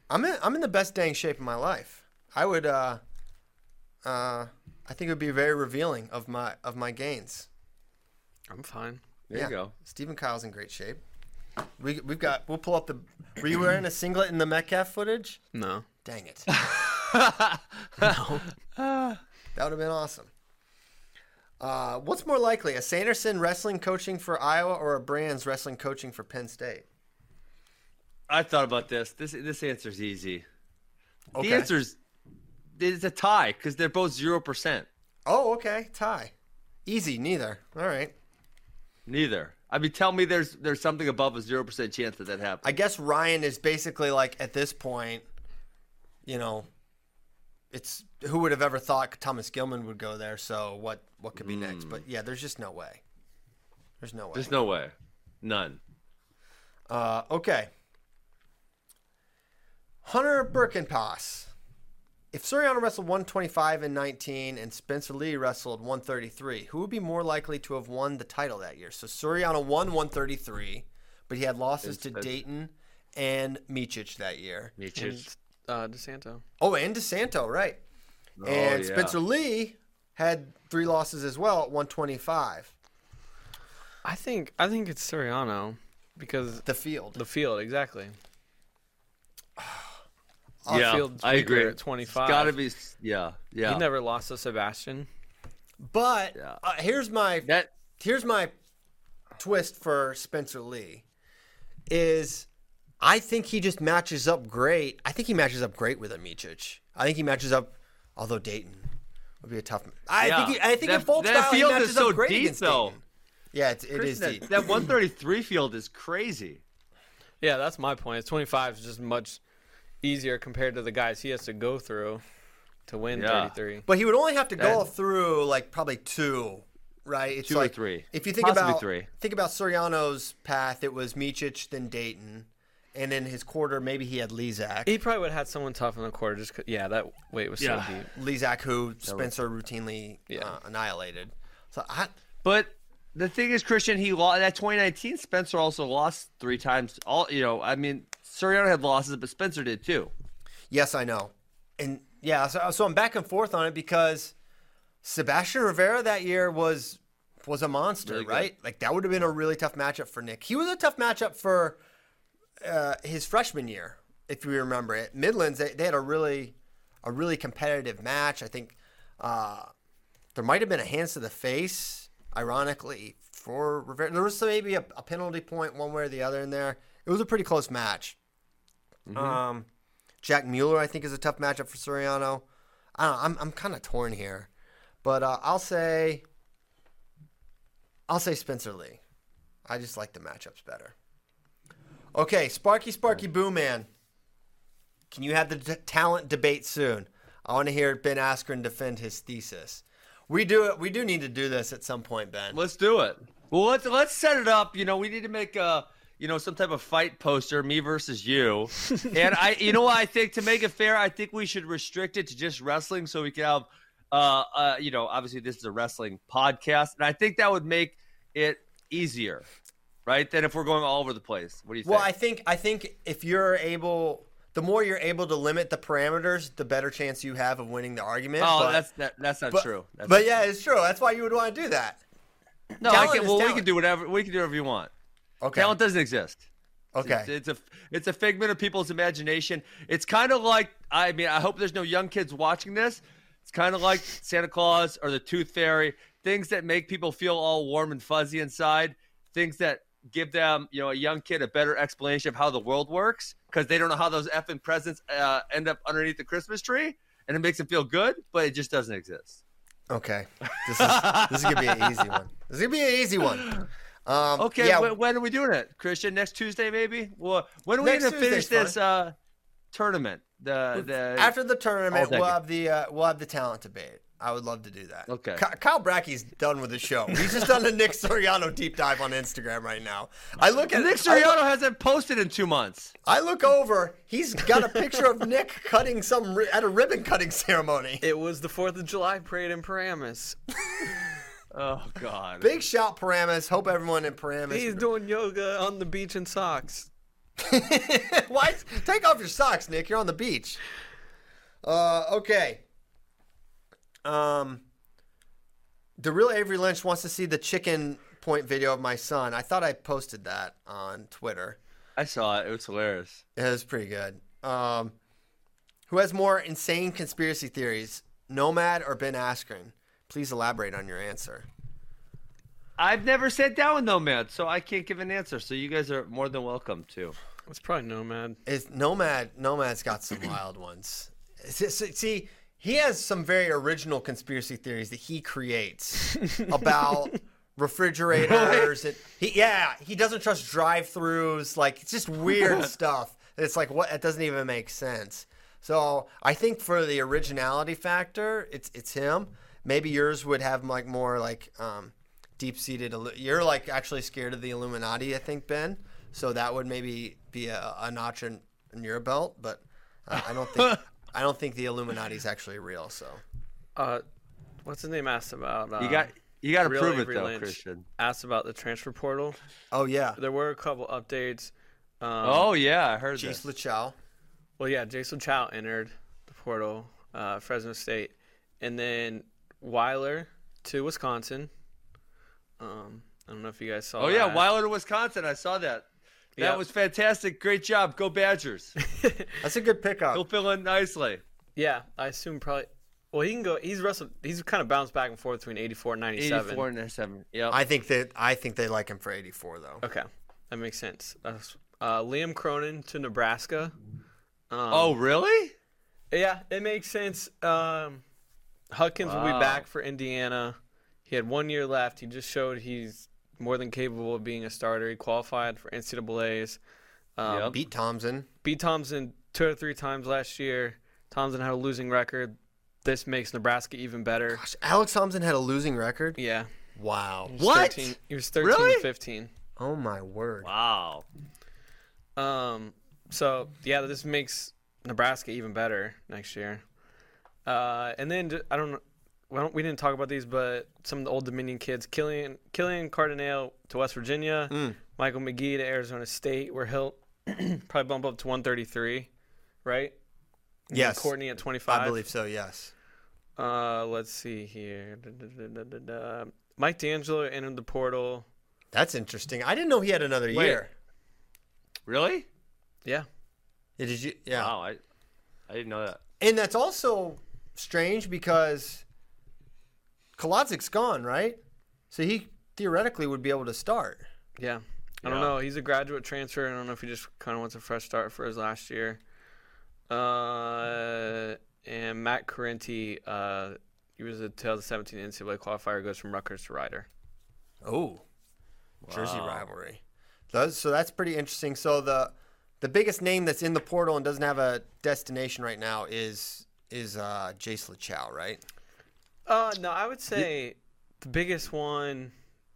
I'm in, I'm in the best dang shape of my life. I would, uh, uh, I think it would be very revealing of my of my gains. I'm fine. There yeah. you go. Stephen Kyle's in great shape. We we've got. We'll pull up the. Were you wearing a singlet in the Metcalf footage? No. Dang it. no. [laughs] That would have been awesome. Uh, what's more likely, a Sanderson wrestling coaching for Iowa or a Brands wrestling coaching for Penn State? I thought about this. This this answer's easy. Okay. The answer's it's a tie because they're both zero percent. Oh, okay. Tie. Easy. Neither. All right. Neither. I mean, tell me there's there's something above a zero percent chance that that happens. I guess Ryan is basically like at this point, you know, it's who would have ever thought Thomas Gilman would go there. So what what could be next? But yeah, there's just no way. There's no way. There's no way. None. Uh, okay. Hunter Birkenpass. If Suriano wrestled 125 and 19 and Spencer Lee wrestled 133, who would be more likely to have won the title that year? So Suriano won 133, but he had losses to Daton and Micic that year. Nietzsche's. Uh, DeSanto. Oh, and DeSanto, right? and Oh, yeah. Spencer Lee had three losses as well at 125. I think I think it's Suriano because The field. the field exactly. [sighs] yeah, I agree. at 25. It's gotta be. Yeah, yeah. He never lost to Sebastian. but Yeah. uh, here's my that here's my twist for Spencer Lee is I think he just matches up great. I think he matches up great with Amicic. I think he matches up although Daton would be a tough I Yeah. think he, I think That- in folk that style he field is so great deep, though. Daton. Yeah, it's, it Chris, is that, deep. that 133 field is crazy. Yeah, that's my point. It's 25 is just much easier compared to the guys he has to go through to win Yeah. 33. But he would only have to go That- through like probably two, right? It's Two or like, three. If you think Possibly about three. think about Suriano's path, it was Micic, then Daton, and in his quarter maybe he had Lizak. He probably would have had someone tough in the quarter. Just 'cause- yeah, that weight was Yeah. so deep. Lizak, who Spencer routinely Yeah. uh, annihilated. So I, But the thing is, Christian, he lost that 2019. Spencer also lost three times. All you know, I mean, Soriano had losses, but Spencer did too. yes, I know, and yeah, so, so I'm back and forth on it because Sebastian Rivera that year was was a monster, Really good. right? Like that would have been a really tough matchup for Nick. He was a tough matchup for uh, his freshman year, if you remember it. Midlands, they, they had a really a really competitive match. I think uh, there might have been a hands to the face, ironically, for Rivera. There was maybe a, a penalty point one way or the other in there. It was a pretty close match. Um, Jack Mueller, I think, is a tough matchup for Suriano. I don't know, I'm I'm kind of torn here, but uh, I'll say I'll say Spencer Lee. I just like the matchups better. Okay, Sparky Sparky Boo Man. Can you have the t- talent debate soon? I want to hear Ben Askren defend his thesis. We do it. We do need to do this at some point, Ben. Let's do it. Well, let's let's set it up. You know, we need to make a you know some type of fight poster, me versus you. [laughs] and I, you know, what I think to make it fair, I think we should restrict it to just wrestling, so we can have, uh, uh, you know, obviously this is a wrestling podcast, and I think that would make it easier, right? Then if we're going all over the place. What do you think? Well, I think I think if you're able, the more you're able to limit the parameters, the better chance you have of winning the argument. oh, but, that's that, that's not but, true. That's but yeah, it's true. That's why you would want to do that. no, I can, well, we can do whatever we can do whatever you want. Okay. Talent doesn't exist. okay. It's, it's a it's a figment of people's imagination. It's kind of like I mean I hope there's no young kids watching this. It's kind of like Santa Claus or the Tooth Fairy, things that make people feel all warm and fuzzy inside, things that give them you know a young kid a better explanation of how the world works because they don't know how those effing presents uh, end up underneath the Christmas tree, and it makes them feel good, but it just doesn't exist. Okay. This is this is gonna be an easy one. This is gonna be an easy one. Um, Okay, Yeah. when, when are we doing it, Christian? Next Tuesday, maybe. Well, when are we Next going to finish Tuesday's this uh, tournament? The the after the tournament, we'll have the uh, we'll have the talent debate. I would love to do that. Okay. Kyle Bracky's done with the show. He's just done a Nick Suriano deep dive on Instagram right now. I look at Nick I look- Suriano hasn't posted in two months. I look over. He's got a picture of Nick cutting some at a ribbon cutting ceremony. It was the 4th of July parade in Paramus. [laughs] Oh God. Big shout Paramus. Hope everyone in Paramus. He's doing yoga on the beach in socks. [laughs] Why? Take off your socks, Nick. You're on the beach. Uh, okay. Um, the real Avery Lynch wants to see the chicken point video of my son. I thought I posted that on Twitter. I saw it. It was hilarious. It was pretty good. Um, who has more insane conspiracy theories, Nomad or Ben Askren? Please elaborate on your answer. I've never sat down with Nomad, so I can't give an answer. So you guys are more than welcome to. It's probably Nomad. Is Nomad? Nomad's got some wild ones. See, he has some very original conspiracy theories that he creates [laughs] about refrigerators. And he, yeah, he doesn't trust drive-throughs. Like it's just weird [laughs] stuff. It's like what? It doesn't even make sense. So I think for the originality factor, it's it's him. Maybe yours would have like more like um, deep-seated. You're like actually scared of the Illuminati, I think, Ben. So that would maybe be a, a notch in, in your belt, but uh, I don't think [laughs] I don't think the Illuminati is actually real. So Uh, what's his name asked about? Uh, You got you got to Real prove it though, Lynch Christian. Asked about the transfer portal. oh yeah, There were a couple updates. Um, Oh yeah, I heard Chase that. Luchow. Well, yeah, Jason Chow entered the portal, uh, Fresno State, and then Weiler to Wisconsin. Um, I don't know if you guys saw. Oh yeah. Weiler to Wisconsin. I saw that. That Yep. was fantastic. Great job. Go Badgers. [laughs] That's a good pickup. He'll fill in nicely. Yeah, I assume probably. Well, he can go. He's wrestled. He's kind of bounced back and forth between 84 and 97. 84 and 97. Yep. I think that I think they like him for 84 though. Okay, that makes sense. Uh, Liam Cronin to Nebraska. Um, oh really? Yeah, it makes sense. Um, Huckins will be back for Indiana. He had one year left. He just showed he's more than capable of being a starter. He qualified for NCAA's. Um, Yep. Beat Thompson. Beat Thompson two or three times last year. Thompson had a losing record. This makes Nebraska even better. Gosh, Alex Thompson had a losing record. Yeah. Wow. He was What? 13, he was thirteen really? fifteen. Oh my word. Wow. Um, so yeah, this makes Nebraska even better next year. Uh, and then I don't know, well, we didn't talk about these, but some of the Old Dominion kids, Killian Killian Cardinale to West Virginia, Mm. Michael McGee to Arizona State, where he'll [clears throat] probably bump up to 133, right? And Yes. Courtney at 25. I believe so. Yes. Uh, let's see here. Da, da, da, da, da, da. Mike D'Angelo entered the portal. That's interesting. I didn't know he had another Wait. year. Really? Yeah. Yeah, Did you? Yeah. Wow. I I didn't know that. And that's also strange because Kolodzik's gone, right? So he theoretically would be able to start. Yeah. I don't Yeah. know. He's a graduate transfer. I don't know if he just kind of wants a fresh start for his last year. Uh, and Matt Correnti, uh, he was a 2017 NCAA qualifier, goes from Rutgers to Rider. Oh, Jersey Wow. rivalry. Those, so that's pretty interesting. So the the biggest name that's in the portal and doesn't have a destination right now is is uh, Jace Lachow, right? Uh, no, I would say the biggest one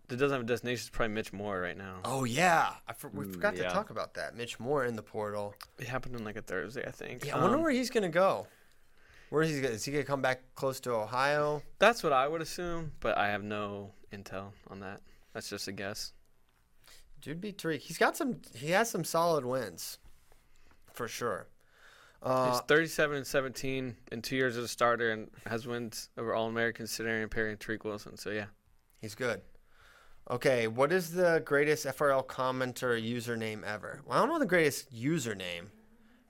that doesn't have a destination is probably Mitch Moore right now. Oh yeah, I for, we forgot to yeah. talk about that. Mitch Moore in the portal. It happened on like a Thursday, I think. Yeah, I wonder Um, where he's gonna go. Where is he? Gonna, is he gonna come back close to Ohio? That's what I would assume, but I have no intel on that. That's just a guess. Dude, be Tariq. He's got some. He has some solid wins, for sure. Uh, He's 37 and 17 in two years as a starter and has wins over All American Sidney Perry and Tariq Wilson. So yeah, He's good. Okay, what is the greatest FRL commenter username ever? Well, I don't know the greatest username,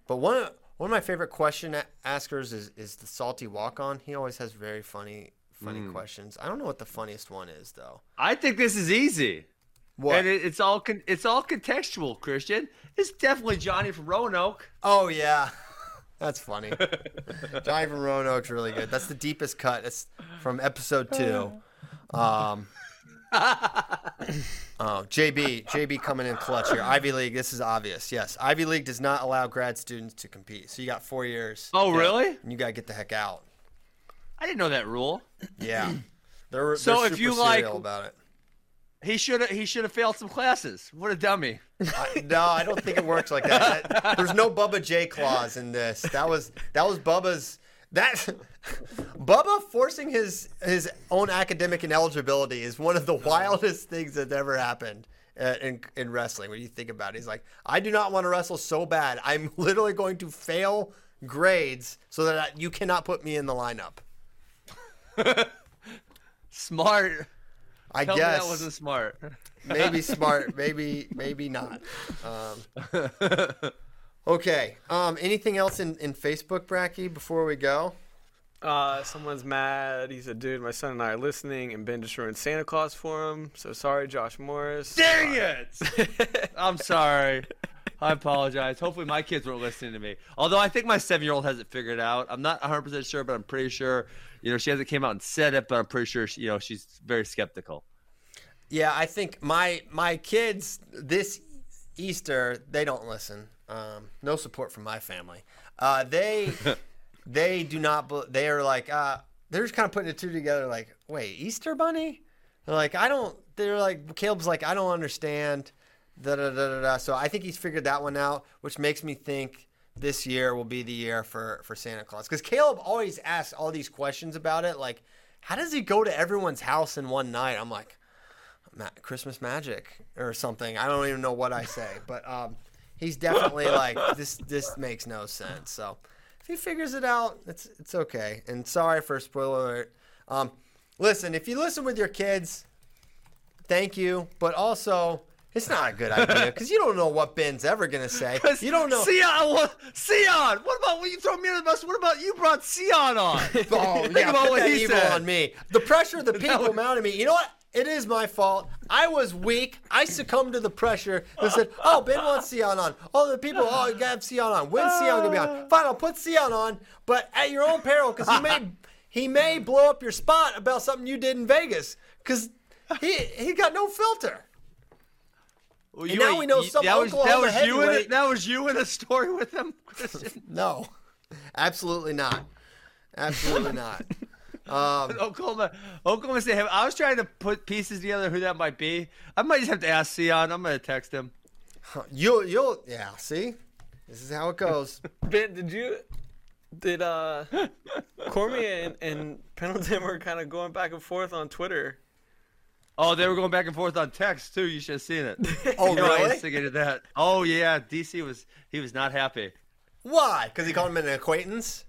but one one of my favorite question a- askers is is the salty walk on. He always has very funny funny questions. I don't know what the funniest one is though. I think this is easy. What? And it, it's all con- it's all contextual, Christian. It's definitely Johnny from Roanoke. oh yeah, [laughs] that's funny. Johnny from Roanoke's really good. That's the deepest cut. It's from episode two. Um, [coughs] Oh, JB, JB coming in clutch here. Ivy League, this is obvious. Yes, Ivy League does not allow grad students to compete. So you got four years. Oh, really? And you got to get the heck out. I didn't know that rule. Yeah. [coughs] They're, So they're if super you like- about it. He should have he should have failed some classes. What a dummy. I, no, I don't think it works like that. That- There's no Bubba J clause in this. That was that was Bubba's that Bubba forcing his his own academic ineligibility is one of the wildest things that ever happened uh, in in wrestling. When you think about it, he's like, I do not want to wrestle so bad. I'm [laughs] literally going to fail grades so that I, you cannot put me in the lineup. [laughs] Smart. I Tell guess me that wasn't smart. maybe [laughs] smart, maybe maybe not. Um, [laughs] okay. Um, anything else in, in Facebook, Bracky, before we go? uh, someone's mad. He said, "Dude, my son and I are listening, and Ben just ruined Santa Claus for him. So sorry, Josh Morris." Dang it! I'm sorry. I apologize. Hopefully, my kids weren't listening to me. Although I think my seven-year-old has it figured out. I'm not 100 percent sure, but I'm pretty sure. You know, she hasn't came out and said it, but I'm pretty sure. She, you know, she's very skeptical. Yeah, I think my my kids this Easter they don't listen. Um, no support from my family. Uh, they [laughs] they do not. They are like uh, they're just kind of putting the two together. Like, wait, Easter Bunny? They're like, I don't. They're like Caleb's like, I don't understand. Da, da, da, da, da. So I think he's figured that one out, which makes me think this year will be the year for for Santa Claus because Caleb always asks all these questions about it. Like, how does he go to everyone's house in one night? I'm like, ma- Christmas magic or something. I don't even know what I say, [laughs] but um, he's definitely like this. This makes no sense. So if he figures it out, it's it's okay. And sorry for spoiler alert. Um, listen, if you listen with your kids, thank you. But also, it's not a good idea because you don't know what Ben's ever gonna say. [laughs] You don't know. Sion, what, Sion. What about when you throw me under the bus? What about you brought Sion on? [laughs] Oh, Think yeah, about what he evil said. on me. The pressure of the [laughs] people mounted me. You know what? It is my fault. I was weak. I succumbed to the pressure. They said, "Oh, Ben wants Sion on." Oh, the people, oh, you gotta have Sion on. When's Sion gonna be on? Uh. Fine, I'll put Sion on, but at your own peril, because he may he may blow up your spot about something you did in Vegas, because he he got no filter. Well, And now we know some that was, that Oklahoma was you in heavyweight- it. That was you in a story with him, [laughs] Christian. [laughs] No, absolutely not. Absolutely not. Um, [laughs] Oklahoma, Oklahoma State. I was trying to put pieces together who that might be. I might just have to ask Sion. I'm gonna text him. you'll you'll yeah. See, this is how it goes. Ben, did you did uh Cormier and, and Pendleton were kind of going back and forth on Twitter? Oh, they were going back and forth on text too. You should have seen it. [laughs] Oh, You I really? instigated that. Oh yeah, DC was he was not happy. Why? Because he called him an acquaintance.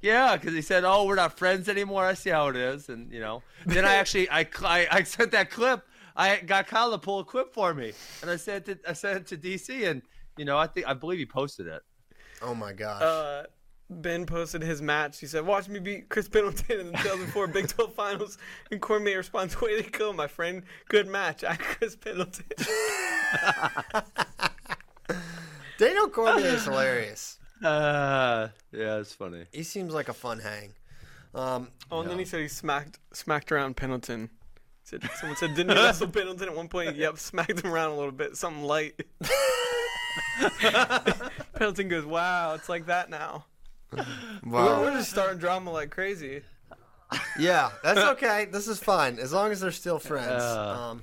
Yeah, because he said, "Oh, we're not friends anymore." I see how it is, and you know. Then I actually I, I, I sent that clip. I got Kyle to pull a clip for me, and I sent it. I sent it to DC, and you know, I think I believe he posted it. Oh my gosh. Uh, Ben posted his match. He said, "Watch me beat Chris Pendleton in the 2004 Big 12 Finals." And Cormier responds, "Way to go, my friend. Good match. I Chris Pendleton." [laughs] Daniel Cormier is hilarious. Uh, yeah, it's funny. He seems like a fun hang. Um, Oh, and then he said he smacked smacked around Pendleton. Said, someone said, "Didn't you [laughs] wrestle Pendleton at one point?" Yep, smacked him around a little bit, something light. [laughs] Pendleton goes, "Wow, it's like that now." [laughs] We're, we're just starting drama like crazy. Yeah, that's okay. This is fine as long as they're still friends. Uh. Um,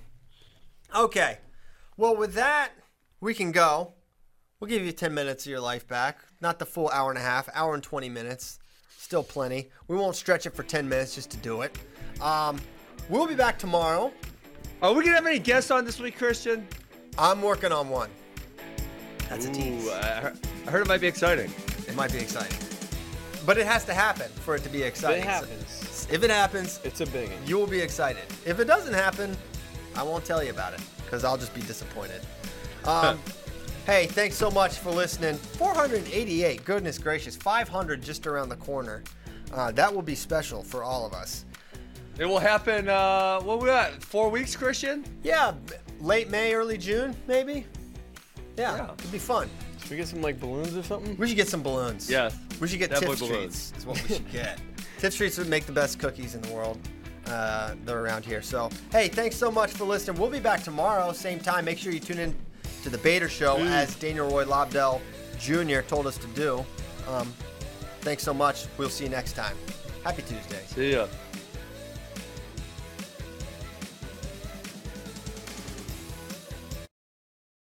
okay. Well, with that, we can go. We'll give you 10 minutes of your life back. Not the full hour and a half, hour and 20 minutes. Still plenty. We won't stretch it for 10 minutes just to do it. Um, we'll be back tomorrow. Are we gonna have any guests on this week, Christian? I'm working on one. That's a tease. Ooh, I heard, I heard it might be exciting. It might be exciting. But it has to happen for it to be If exciting. it happens, If it happens, it's a big one. you will be excited. If it doesn't happen, I won't tell you about it because I'll just be disappointed. [laughs] Um, hey, thanks so much for listening. 488, goodness gracious, 500 just around the corner. Uh, that will be special for all of us. It will happen. Uh, what we got? Four weeks, Christian? Yeah, late May, early June, maybe. Yeah, Yeah. it'd be fun. Should we get some like balloons or something? We should get some balloons. Yes. We should get Definitely tip balloons. streets. Is what we should get. [laughs] tip streets would make the best cookies in the world. Uh, they're around here. So hey, thanks so much for listening. We'll be back tomorrow, same time. Make sure you tune in to the Bader Show as Daniel Roy Lobdell Jr. told us to do. Um, thanks so much. We'll see you next time. Happy Tuesday. See ya.